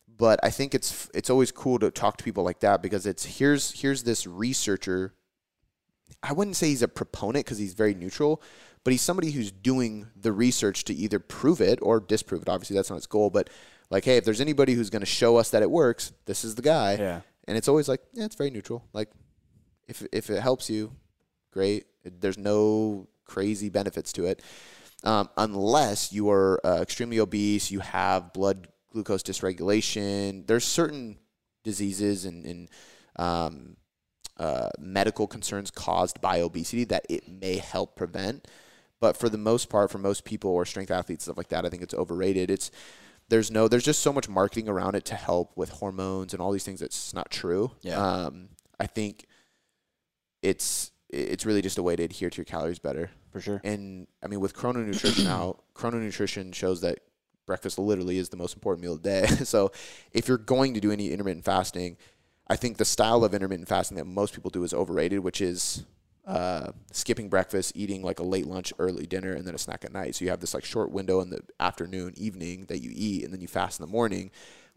But I think it's it's always cool to talk to people like that because it's here's here's this researcher. I wouldn't say he's a proponent because he's very neutral, but he's somebody who's doing the research to either prove it or disprove it. Obviously, that's not his goal, but like, hey, if there's anybody who's going to show us that it works, this is the guy. Yeah. And it's always like, yeah, it's very neutral. Like, if if it helps you, great. There's no crazy benefits to it, um, unless you are uh, extremely obese, you have blood glucose dysregulation. There's certain diseases and, and um, uh, medical concerns caused by obesity that it may help prevent. But for the most part, for most people or strength athletes stuff like that, I think it's overrated. It's there's no there's just so much marketing around it to help with hormones and all these things that's not true. Yeah. Um, I think it's it's really just a way to adhere to your calories better. For sure. And I mean, with Chrono Nutrition now, Chrono Nutrition shows that breakfast literally is the most important meal of the day. so if you're going to do any intermittent fasting, I think the style of intermittent fasting that most people do is overrated, which is uh, skipping breakfast, eating like a late lunch, early dinner, and then a snack at night. So you have this like short window in the afternoon, evening that you eat, and then you fast in the morning.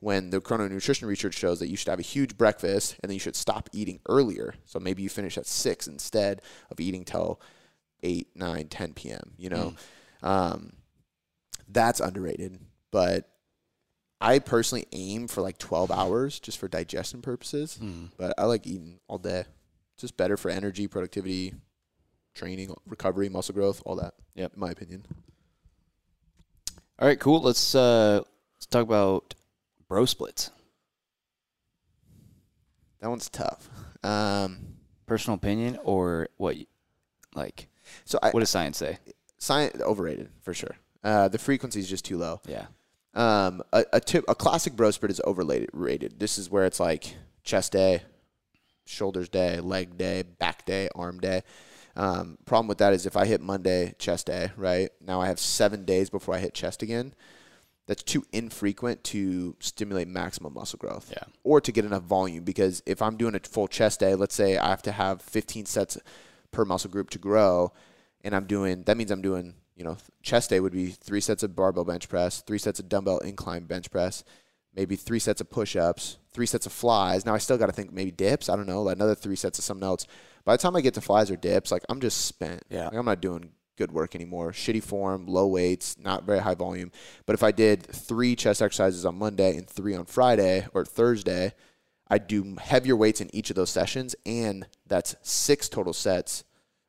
When the chrono nutrition research shows that you should have a huge breakfast and then you should stop eating earlier. So maybe you finish at six instead of eating till 8, 9, 10 p.m. You know, um, that's underrated. But I personally aim for like 12 hours just for digestion purposes. Mm. But I like eating all day. It's just better for energy, productivity, training, recovery, muscle growth, all that. Yep. in my opinion. All right, cool. Let's uh let's talk about bro splits. That one's tough. Um, Personal opinion or what? Like, so I, what does science say? science overrated for sure. Uh, the frequency is just too low. Yeah. Um, a, a tip, a classic bro split is overrated. Rated. This is where it's like chest day, shoulders day, leg day, back day, arm day. Um, problem with that is if I hit Monday chest day, right now I have seven days before I hit chest again. That's too infrequent to stimulate maximum muscle growth. Yeah. Or to get enough volume because if I'm doing a full chest day, let's say I have to have 15 sets per muscle group to grow and I'm doing that means I'm doing, you know, chest day would be 3 sets of barbell bench press, 3 sets of dumbbell incline bench press, maybe 3 sets of push-ups, 3 sets of flies. Now I still got to think maybe dips, I don't know, another 3 sets of something else. By the time I get to flies or dips, like I'm just spent. Yeah. Like, I'm not doing good work anymore. Shitty form, low weights, not very high volume. But if I did three chest exercises on Monday and three on Friday or Thursday, I'd do heavier weights in each of those sessions, and that's six total sets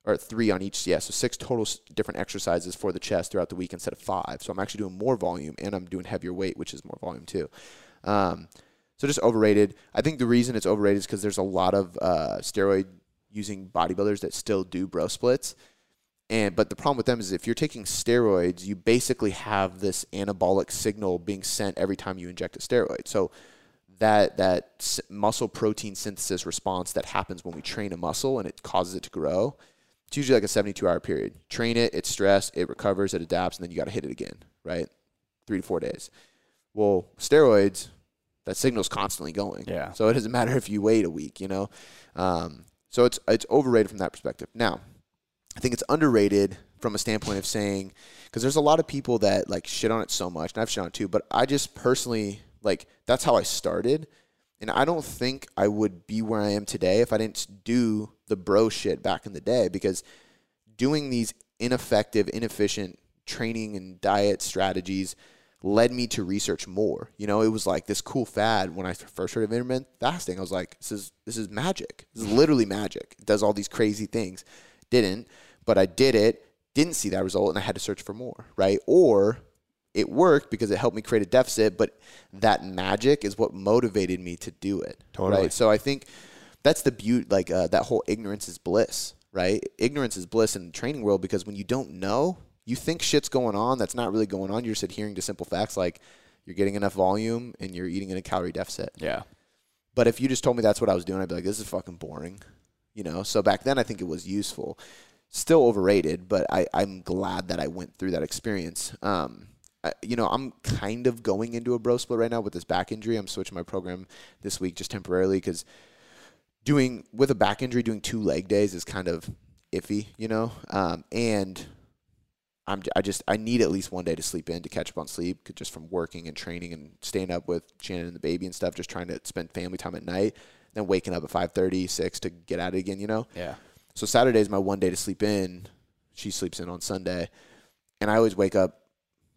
or three on each. Yeah, so six total different exercises for the chest throughout the week instead of five. So I'm actually doing more volume and I'm doing heavier weight, which is more volume too. Um, so just overrated. I think the reason it's overrated is because there's a lot of uh, steroid using bodybuilders that still do bro splits. And but the problem with them is if you're taking steroids, you basically have this anabolic signal being sent every time you inject a steroid. So that that s- muscle protein synthesis response that happens when we train a muscle and it causes it to grow, it's usually like a 72 hour period. Train it, it's stressed, it recovers, it adapts, and then you got to hit it again, right? Three to four days. Well, steroids, that signal's constantly going. Yeah. So it doesn't matter if you wait a week, you know. Um, so it's it's overrated from that perspective. Now, I think it's underrated from a standpoint of saying because there's a lot of people that like shit on it so much, and I've shit on it too. But I just personally like that's how I started, and I don't think I would be where I am today if I didn't do the bro shit back in the day because doing these ineffective, inefficient training and diet strategies led me to research more. You know, it was like this cool fad when I first heard of intermittent fasting. I was like, this is this is magic. This is literally magic. It does all these crazy things. Didn't, but I did it, didn't see that result, and I had to search for more, right? Or it worked because it helped me create a deficit, but that magic is what motivated me to do it. Totally. Right. So I think that's the beauty, like uh, that whole ignorance is bliss, right? Ignorance is bliss in the training world because when you don't know, you think shit's going on that's not really going on. You're just adhering to simple facts like you're getting enough volume and you're eating in a calorie deficit. Yeah. But if you just told me that's what I was doing, I'd be like, this is fucking boring. You know? So back then I think it was useful. Still overrated, but I, I'm glad that I went through that experience. Um, I, you know, I'm kind of going into a bro split right now with this back injury. I'm switching my program this week just temporarily because doing with a back injury, doing two leg days is kind of iffy, you know. Um, and I'm I just I need at least one day to sleep in to catch up on sleep, just from working and training and staying up with Shannon and the baby and stuff, just trying to spend family time at night, then waking up at 5:30, 6 to get at it again, you know. Yeah. So Saturday is my one day to sleep in. She sleeps in on Sunday, and I always wake up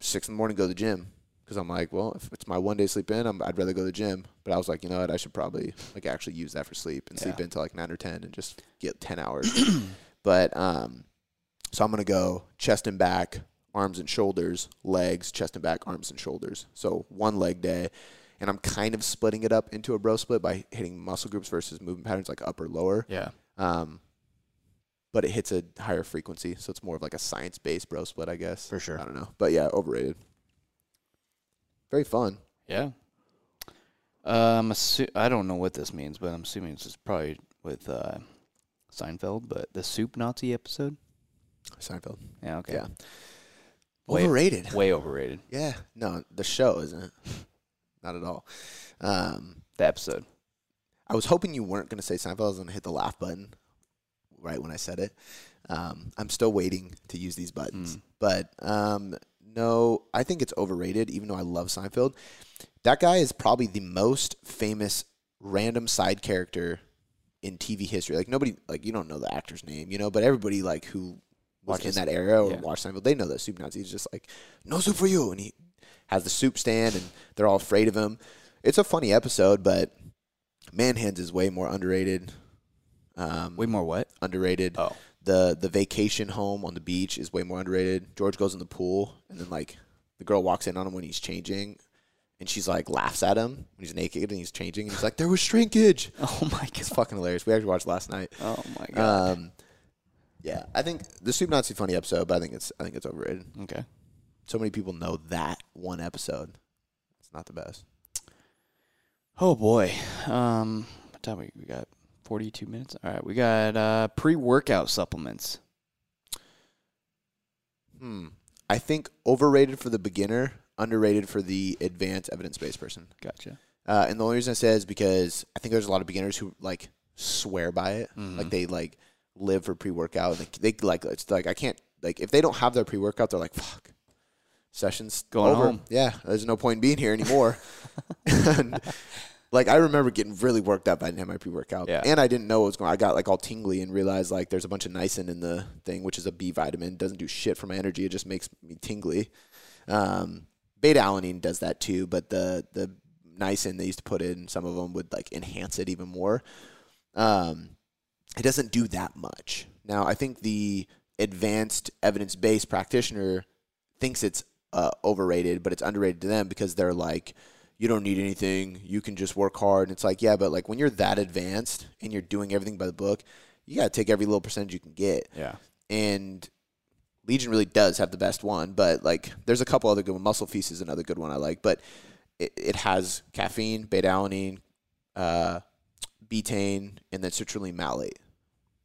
six in the morning, go to the gym because I'm like, well, if it's my one day to sleep in, I'm, I'd rather go to the gym. But I was like, you know what, I should probably like actually use that for sleep and sleep Yeah. in until like nine or ten and just get ten hours. but um, so I'm gonna go chest and back, arms and shoulders, legs, chest and back, arms and shoulders. So one leg day. And I'm kind of splitting it up into a bro split by hitting muscle groups versus movement patterns like upper lower. Yeah. Um, but it hits a higher frequency, so it's more of like a science based bro split, I guess. For sure. I don't know, but yeah, overrated. Very fun. Yeah. Um, assu- I don't know what this means, but I'm assuming it's just probably with uh, Seinfeld. But the soup Nazi episode. Seinfeld. Yeah. Okay. Yeah. Way- overrated. Way overrated. Yeah. No, the show isn't. Not at all. Um, The episode. I was hoping you weren't going to say Seinfeld. I was going to hit the laugh button right when I said it. Um, I'm still waiting to use these buttons. Mm. But um, no, I think it's overrated, even though I love Seinfeld. That guy is probably the most famous random side character in TV history. Like nobody, like you don't know the actor's name, you know, but everybody like who was Watches- in that era or yeah. watched Seinfeld, they know that Soup Nazi is just like no soup for you, and he has the soup stand, and they're all afraid of him. It's a funny episode, but Man Hands is way more underrated. Um, Way more what? underrated. Oh. The the vacation home on the beach is way more underrated. George goes in the pool and then like the girl walks in on him when he's changing and she's like laughs at him when he's naked and he's changing and he's like, There was shrinkage. Oh my god. It's fucking hilarious. We actually watched last night. Oh my god. Um yeah, I think the Soup Nazi funny episode, but I think it's I think it's overrated. okay. So many people know that one episode. It's not the best. Oh boy. Um, what time we we got? Forty-two minutes. All right. We got uh, pre-workout supplements. Hmm. I think overrated for the beginner, underrated for the advanced evidence based person. Gotcha. Uh, and the only reason I say is because I think there's a lot of beginners who like swear by it. Mm-hmm. Like they like live for pre workout. Like they like it's like I can't like if they don't have their pre workout, they're like fuck. Sessions Going over. home. Yeah, there's no point in being here anymore. and, like I remember getting really worked up. I didn't have my pre workout, Yeah. and I didn't know what was going. on. I got like all tingly and realized like there's a bunch of niacin in the thing, which is a B vitamin. Doesn't do shit for my energy. It just makes me tingly. Um, beta alanine does that too, but the the niacin they used to put in some of them would like enhance it even more. Um, it doesn't do that much. Now, I think the advanced evidence based practitioner thinks it's uh, overrated, but it's underrated to them because they're like, you don't need anything. You can just work hard. And it's like, yeah, but like when you're that advanced and you're doing everything by the book, you got to take every little percentage you can get. Yeah. And Legion really does have the best one, but like there's a couple other good ones. Muscle Feast is another good one I like, but it, it has caffeine, beta alanine, uh, betaine, and then citrulline malate.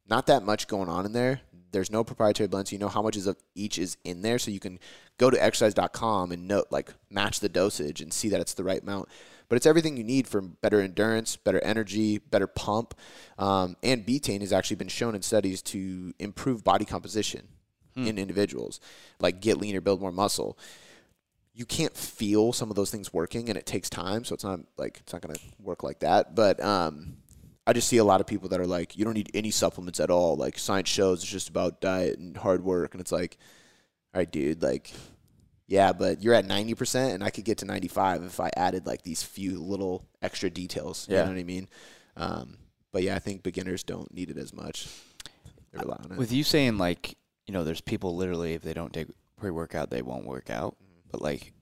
Not that much going on in there. There's no proprietary blends. So you know how much is of each is in there, so you can go to exercise.com and note like match the dosage and see that it's the right amount. But it's everything you need for better endurance, better energy, better pump, um, and betaine has actually been shown in studies to improve body composition in individuals, like get leaner, build more muscle. You can't feel some of those things working and it takes time. So it's not like it's not going to work like that. But um i just see a lot of people that are like you don't need any supplements at all like science shows it's just about diet and hard work and it's like all right dude like yeah but you're at 90% and i could get to 95 if i added like these few little extra details you Yeah. know what i mean um but yeah i think beginners don't need it as much they rely on it With you saying like, you know, there's people literally if they don't take pre workout they won't work out. Mm-hmm. But like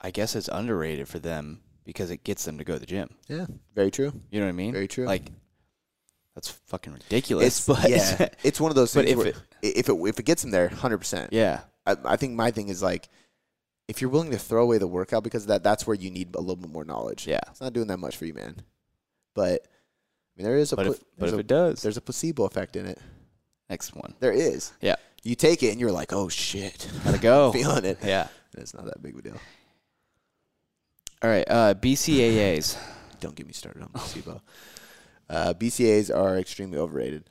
I guess it's underrated for them because it gets them to go to the gym. yeah very true You know what I mean? Very true. Like that's fucking ridiculous. it's but yeah, it's one of those but things. if where it- if it if it gets them there, hundred percent. yeah. I, I think my thing is like, if you're willing to throw away the workout because that, that's where you need a little bit more knowledge. Yeah. it's not doing that much for you, man. But I mean, there is a But pla- if but if a, it does, there's a placebo effect in it. next one. There is. Yeah. You take it and you're like, oh shit, Gotta go. feeling it. Yeah. And it's not that big of a deal. All right. Uh, BCAAs. Don't get me started on placebo. Uh, BCAAs are extremely overrated.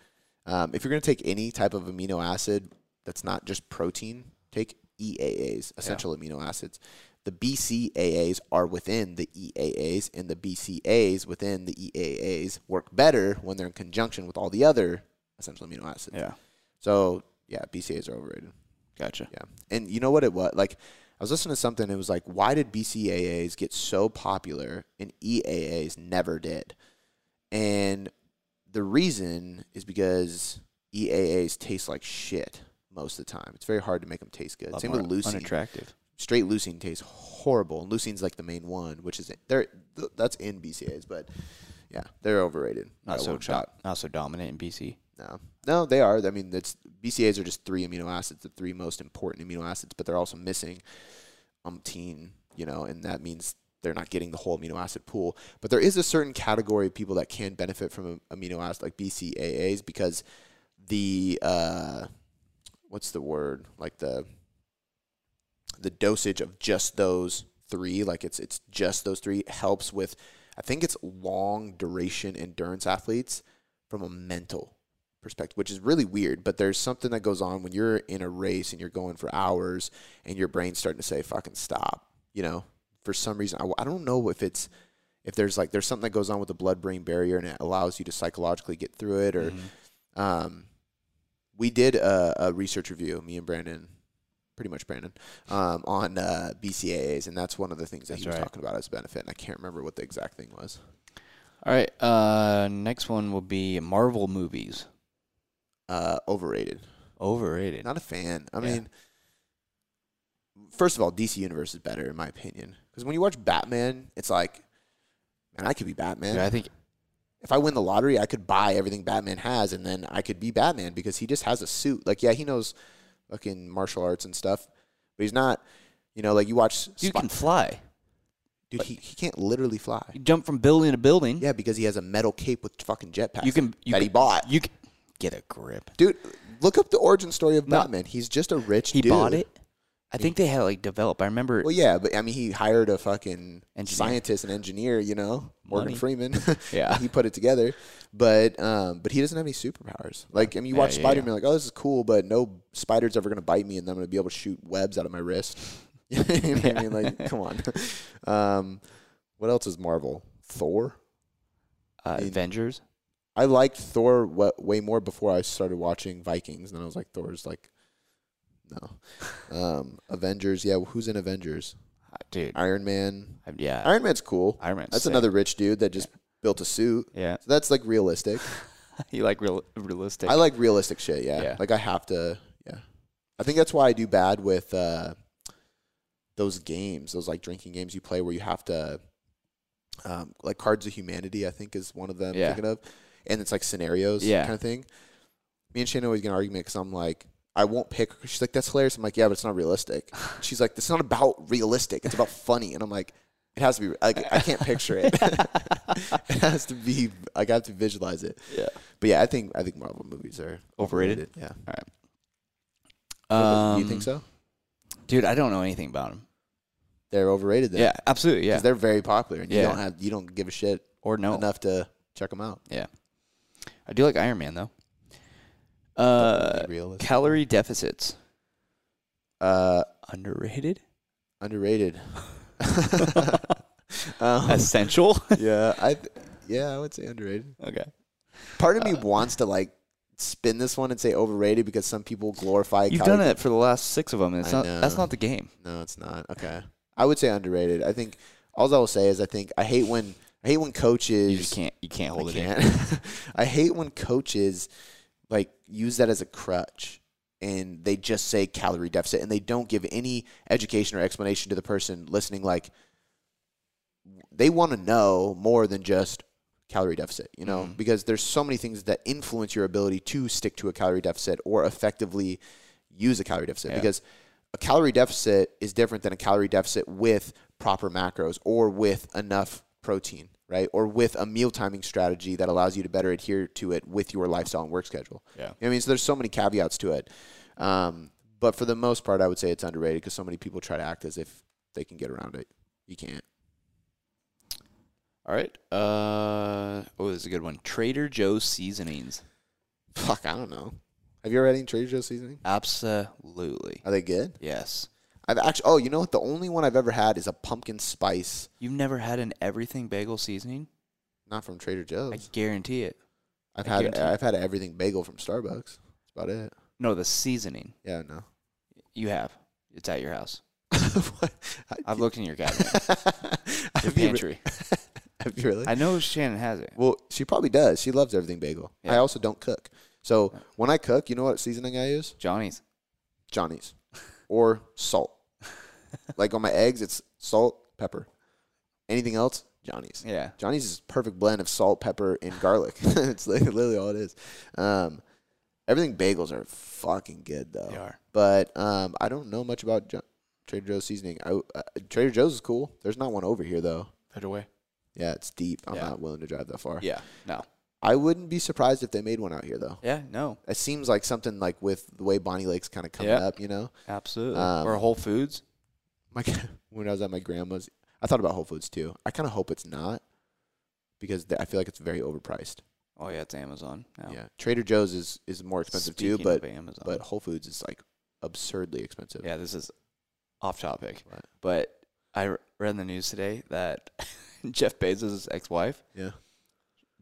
Um, if you're going to take any type of amino acid that's not just protein, take EAAs, essential amino acids. The BCAAs are within the EAAs, and the BCAs within the EAAs work better when they're in conjunction with all the other essential amino acids. Yeah. So, yeah, BCAAs are overrated. Gotcha. Yeah. And you know what it was? Like, I was listening to something, it was like, why did BCAAs get so popular and EAAs never did? And the reason is because EAAs taste like shit most of the time. It's very hard to make them taste good. Same with leucine. Unattractive. Straight leucine tastes horrible. And leucine's like the main one, which is they're th- that's in BCAAs, but yeah, they're overrated. Not so do- shot. not so dominant in BC. No, no, they are. I mean, it's BCAAs are just three amino acids, the three most important amino acids, but they're also missing umpteen, you know, and that means they're not getting the whole amino acid pool. But there is a certain category of people that can benefit from amino acids like BCAAs because the uh, what's the word like the the dosage of just those three, like it's it's just those three, helps with. I think it's long duration endurance athletes from a mental perspective, which is really weird. But there's something that goes on when you're in a race and you're going for hours and your brain's starting to say, fucking stop. You know, for some reason, I, I don't know if it's, if there's like, there's something that goes on with the blood brain barrier and it allows you to psychologically get through it. Or, Mm-hmm. um, we did a, a research review, me and Brandon, pretty much Brandon, um, on uh, BCAAs. And that's one of the things that That's he was right. talking about as a benefit. And I can't remember what the exact thing was. All right. Uh, next one will be Marvel movies. Uh, overrated. Overrated. Not a fan. I Yeah. mean, first of all, DC Universe is better in my opinion because when you watch Batman, it's like, man, I could be Batman. Yeah, I think If I win the lottery, I could buy everything Batman has, and then I could be Batman because he just has a suit. Like, yeah, he knows fucking martial arts and stuff, but he's not. You know, like you watch, you can fly. dude. He, he can't literally fly. You jump from building to building. Yeah, because he has a metal cape with fucking jetpacks. You can you that can, he bought. You can get a grip. dude, look up the origin story of No. Batman. He's just a rich He dude. bought it. I think they had like develop. I remember. Well, yeah, but I mean, he hired a fucking Engineer. scientist and engineer. You know, Morgan Money. Freeman. Yeah. he put it together, but um, but he doesn't have any superpowers. Like, I mean, you Yeah, watch yeah, Spider Man, like, oh, this is cool, but no spider's ever gonna bite me, and then I'm gonna be able to shoot webs out of my wrist. you know what I mean, like, come on. Um, what else is Marvel? Thor. uh, mean- Avengers. I liked Thor wa- way more before I started watching Vikings, and then I was like, Thor's like, no. Um, Avengers, yeah. Who's in Avengers? Uh, Dude, Iron Man. I- yeah. Iron Man's cool. Iron Man's That's sick. another rich dude that just built a suit. Yeah, So that's like realistic. you like real realistic. I like realistic shit. Yeah. Yeah. Like I have to. Yeah. I think that's why I do bad with uh, those games, those like drinking games you play where you have to, um, like Cards of Humanity. I think is one of them. Yeah. I'm thinking of, and it's like scenarios. Yeah. Kind of thing. Me and Shane always get an argument because I'm like. I won't pick. her. She's like, "That's hilarious." I'm like, "Yeah, but it's not realistic." She's like, "It's not about realistic. It's about funny." And I'm like, "It has to be. Like, I can't picture it. it has to be. Like, I have to visualize it." yeah. But yeah, I think I think Marvel movies are Overrated? Yeah. All right. Um, you think so? dude? I don't know anything about them. They're overrated then. Yeah, absolutely. Yeah, Because they're very popular and you don't have you don't give a shit or no. enough to check them out. Yeah, I do like Iron Man though. Uh, calorie deficits Uh underrated, underrated. um, essential. yeah, I th- yeah, I would say underrated. okay. Part of me Uh, wants to like spin this one and say overrated because some people glorify You've done it for the last six of them. And it's I not. That's not the game. No, it's not. Okay. I would say underrated. I think all I will say is I think I hate when I hate when coaches You can't. You can't hold I it in. can't. I hate when coaches like use that as a crutch and they just say calorie deficit and they don't give any education or explanation to the person listening like they want to know more than just calorie deficit, you know, Mhm. because there's so many things that influence your ability to stick to a calorie deficit or effectively use a calorie deficit Yeah. because a calorie deficit is different than a calorie deficit with proper macros or with enough protein, right? Or with a meal timing strategy that allows you to better adhere to it with your lifestyle and work schedule. Yeah. You know I mean, so there's so many caveats to it. Um, but for the most part, I would say it's underrated because so many people try to act as if they can get around it. You can't. All right. Uh. Oh, this is a good one. Trader Joe's seasonings. Fuck, I don't know. Have you ever had any Trader Joe's seasoning? Absolutely. Are they good? Yes. I've actually. Oh, you know what? The only one I've ever had is a pumpkin spice, You've never had an everything bagel seasoning? not from Trader Joe's. I guarantee it. I've I had I've had everything bagel from Starbucks. That's about it. No, the seasoning. Yeah, no. You have. It's at your house. What? I've looked in your cabinet, your have, you, re- pantry. have you really? I know Shannon has it. well, she probably does. She loves everything bagel. I also don't cook. So when I cook, you know what seasoning I use? Johnny's. Johnny's or salt. Like on my eggs, it's salt, pepper. Anything else? Johnny's. Yeah. Johnny's is a perfect blend of salt, pepper, and garlic. it's like literally all it is. Um, everything bagels are fucking good though. They are. But um, I don't know much about jo- Trader Joe's seasoning. I, uh, Trader Joe's is cool. There's not one over here though. Put away. Yeah, it's deep. I'm Yeah. not willing to drive that far. Yeah. No. I wouldn't be surprised if they made one out here though. Yeah. No. It seems like something like with the way Bonney Lake's kind of coming Yeah. up, you know. Absolutely. Um, or Whole Foods. My when I was at my grandma's, I thought about Whole Foods too. I kind of hope it's not because th- I feel like it's very overpriced. Oh yeah, it's Amazon. Now. Yeah, Trader Joe's is is more expensive Speaking too, but of Amazon. but Whole Foods is like absurdly expensive. yeah, this is off topic. What? But I r- read in the news today that Jeff Bezos' ex-wife. Yeah.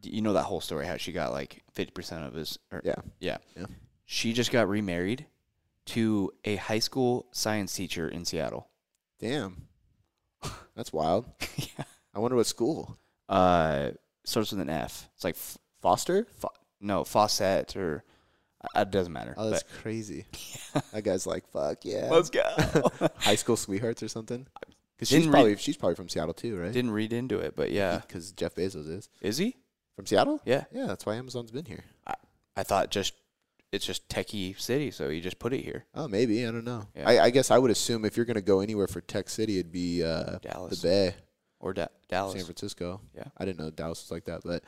d- You know that whole story how she got like fifty percent of his. Or, Yeah. Yeah. Yeah. She just got remarried to a high school science teacher in Seattle. Damn, that's wild. yeah. I wonder what school. Uh, starts with an F. It's like f- Foster. No Fawcett or uh, it doesn't matter. Oh, that's but- crazy. That guy's like, fuck yeah. Let's go. High school sweethearts or something. Because she's read- probably she's probably from Seattle too, right? Didn't read into it, but yeah. Because Jeff Bezos is Is he? from Seattle. Yeah. Yeah, that's why Amazon's been here. I thought just it's just techie city, so you just put it here. Oh, maybe I don't know. Yeah. I, I guess I would assume if you're gonna go anywhere for Tech City, it'd be uh, the Bay, or da- Dallas. San Francisco. Yeah. I didn't know Dallas was like that, but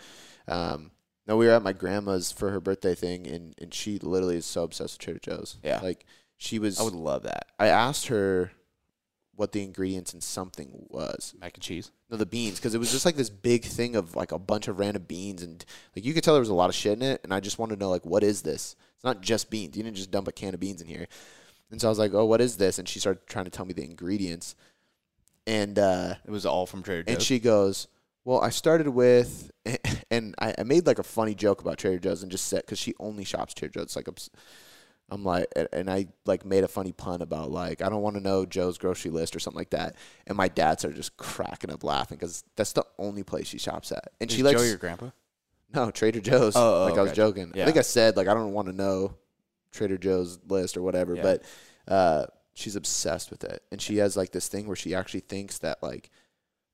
um, no, we were at my grandma's for her birthday thing, and and she literally is so obsessed with Trader Joe's. Yeah. like she was. I would love that. I asked her what the ingredients in something was. Mac and cheese. No, the beans, because it was just like this big thing of like a bunch of random beans, and like you could tell there was a lot of shit in it. And I just wanted to know like, what is this? It's not just beans. You didn't just dump a can of beans in here. And so I was like, oh, what is this? And she started trying to tell me the ingredients, and uh, It was all from Trader Joe's. and she goes, well, I started with, and I, I made like a funny joke about Trader Joe's and just said because she only shops Trader Joe's. Like I'm, I'm like, and- I like made a funny pun about like I don't want to know Joe's grocery list or something like that. And my dad started just cracking up laughing because that's the only place she shops at. And Is she likes Joe your grandpa? No Trader Joe's. Oh, oh, like I was joking. I Yeah. think I said like I don't want to know Trader Joe's list or whatever, Yeah. but uh, she's obsessed with it, and she has like this thing where she actually thinks that like,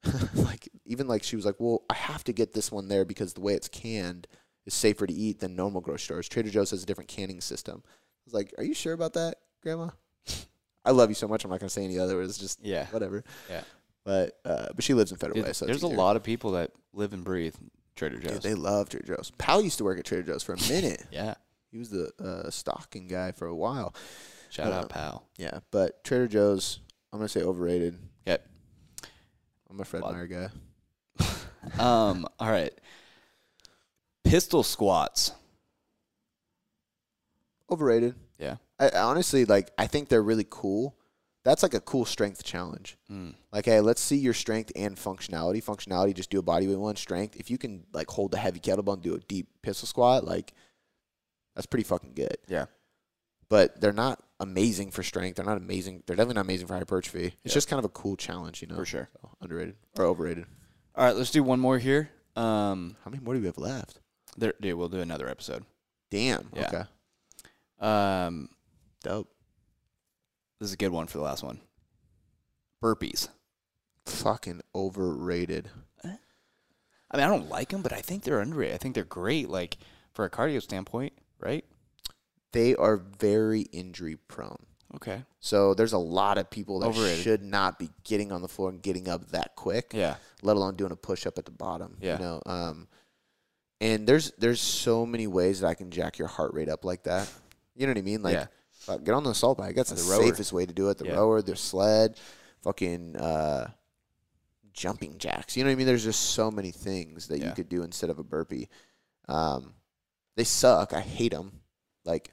like even like she was like, well, I have to get this one there because the way it's canned is safer to eat than normal grocery stores. Trader Joe's has a different canning system. I was like, are you sure about that, Grandma? I love you so much. I'm not gonna say any other. It's just Yeah. whatever. Yeah. But uh, but she lives in Federal Dude, Way, so there's a lot of people that live and breathe Trader Dude, Joe's. they love Trader Joe's. Pal used to work at Trader Joe's for a minute. yeah. He was the uh, stocking guy for a while. Shout Uh, out, pal. Yeah, but Trader Joe's, I'm gonna say overrated. Okay. I'm a Fred Meyer guy. Um. All right. Pistol squats. Overrated. Yeah. I honestly like. I think they're really cool. That's like a cool strength challenge. Mm. Like, hey, let's see your strength and functionality. Functionality, just do a body weight one. Strength, if you can like hold the heavy kettlebell and do a deep pistol squat, like that's pretty fucking good. Yeah. But they're not amazing for strength. They're not amazing. They're definitely not amazing for hypertrophy. It's Yeah. just kind of a cool challenge, you know. For sure. So, underrated or overrated. All right. Let's do one more here. Um. How many more do we have left? There. Dude, we'll do another episode. Damn. Yeah. Okay. Um. Dope. This is a good one for the last one. Burpees. Fucking overrated. I mean, I don't like them, but I think they're underrated. I think they're great, like for a cardio standpoint, right? They are very injury prone. Okay. So there's a lot of people that Overrated. should not be getting on the floor and getting up that quick, Yeah. let alone doing a push up at the bottom. Yeah. You know, um, and there's there's so many ways that I can jack your heart rate up like that. You know what I mean? Like, Yeah. Fuck, get on the assault bike. That's the, the safest way to do it. The Yeah. rower, the sled, fucking uh, jumping jacks. You know what I mean? There's just so many things that you could do instead of a burpee. Um, they suck. I hate them. Like,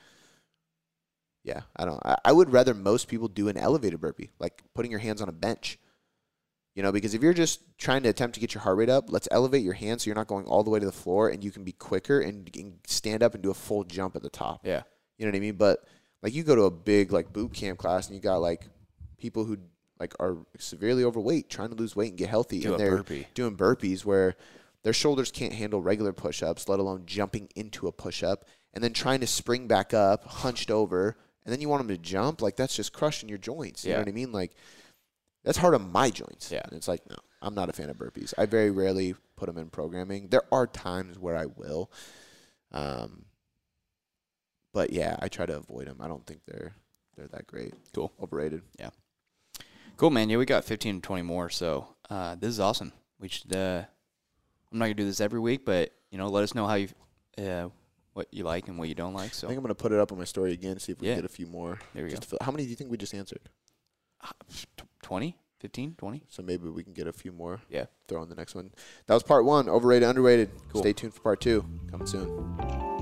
yeah, I don't. I, I would rather most people do an elevated burpee, like putting your hands on a bench. You know, because if you're just trying to attempt to get your heart rate up, let's elevate your hands so you're not going all the way to the floor, and you can be quicker and, and stand up and do a full jump at the top. Yeah. You know what I mean? But like you go to a big like boot camp class and you got like people who like are severely overweight trying to lose weight and get healthy Do and they're burpee. doing burpees where their shoulders can't handle regular push-ups, let alone jumping into a push-up and then trying to spring back up, hunched over, and then you want them to jump, like that's just crushing your joints. You know what I mean? Like that's hard on my joints. Yeah. And it's like, no, I'm not a fan of burpees. I very rarely put them in programming. There are times where I will. Um, but yeah, I try to avoid them. I don't think they're they're that great. Cool. Overrated. Yeah. Cool, man. Yeah, we got 15 to 20 more. So uh, this is awesome. We should. Uh, I'm not gonna do this every week, but you know, let us know how you, uh, what you like and what you don't like. So I think I'm gonna put it up on my story again, see if we Yeah. can get a few more. there we Just go. how many do you think we just answered? 20, 15, 20. So maybe we can get a few more. Yeah. Throw in the next one. That was part one. Overrated, underrated. Cool. Stay tuned for part two. Coming soon.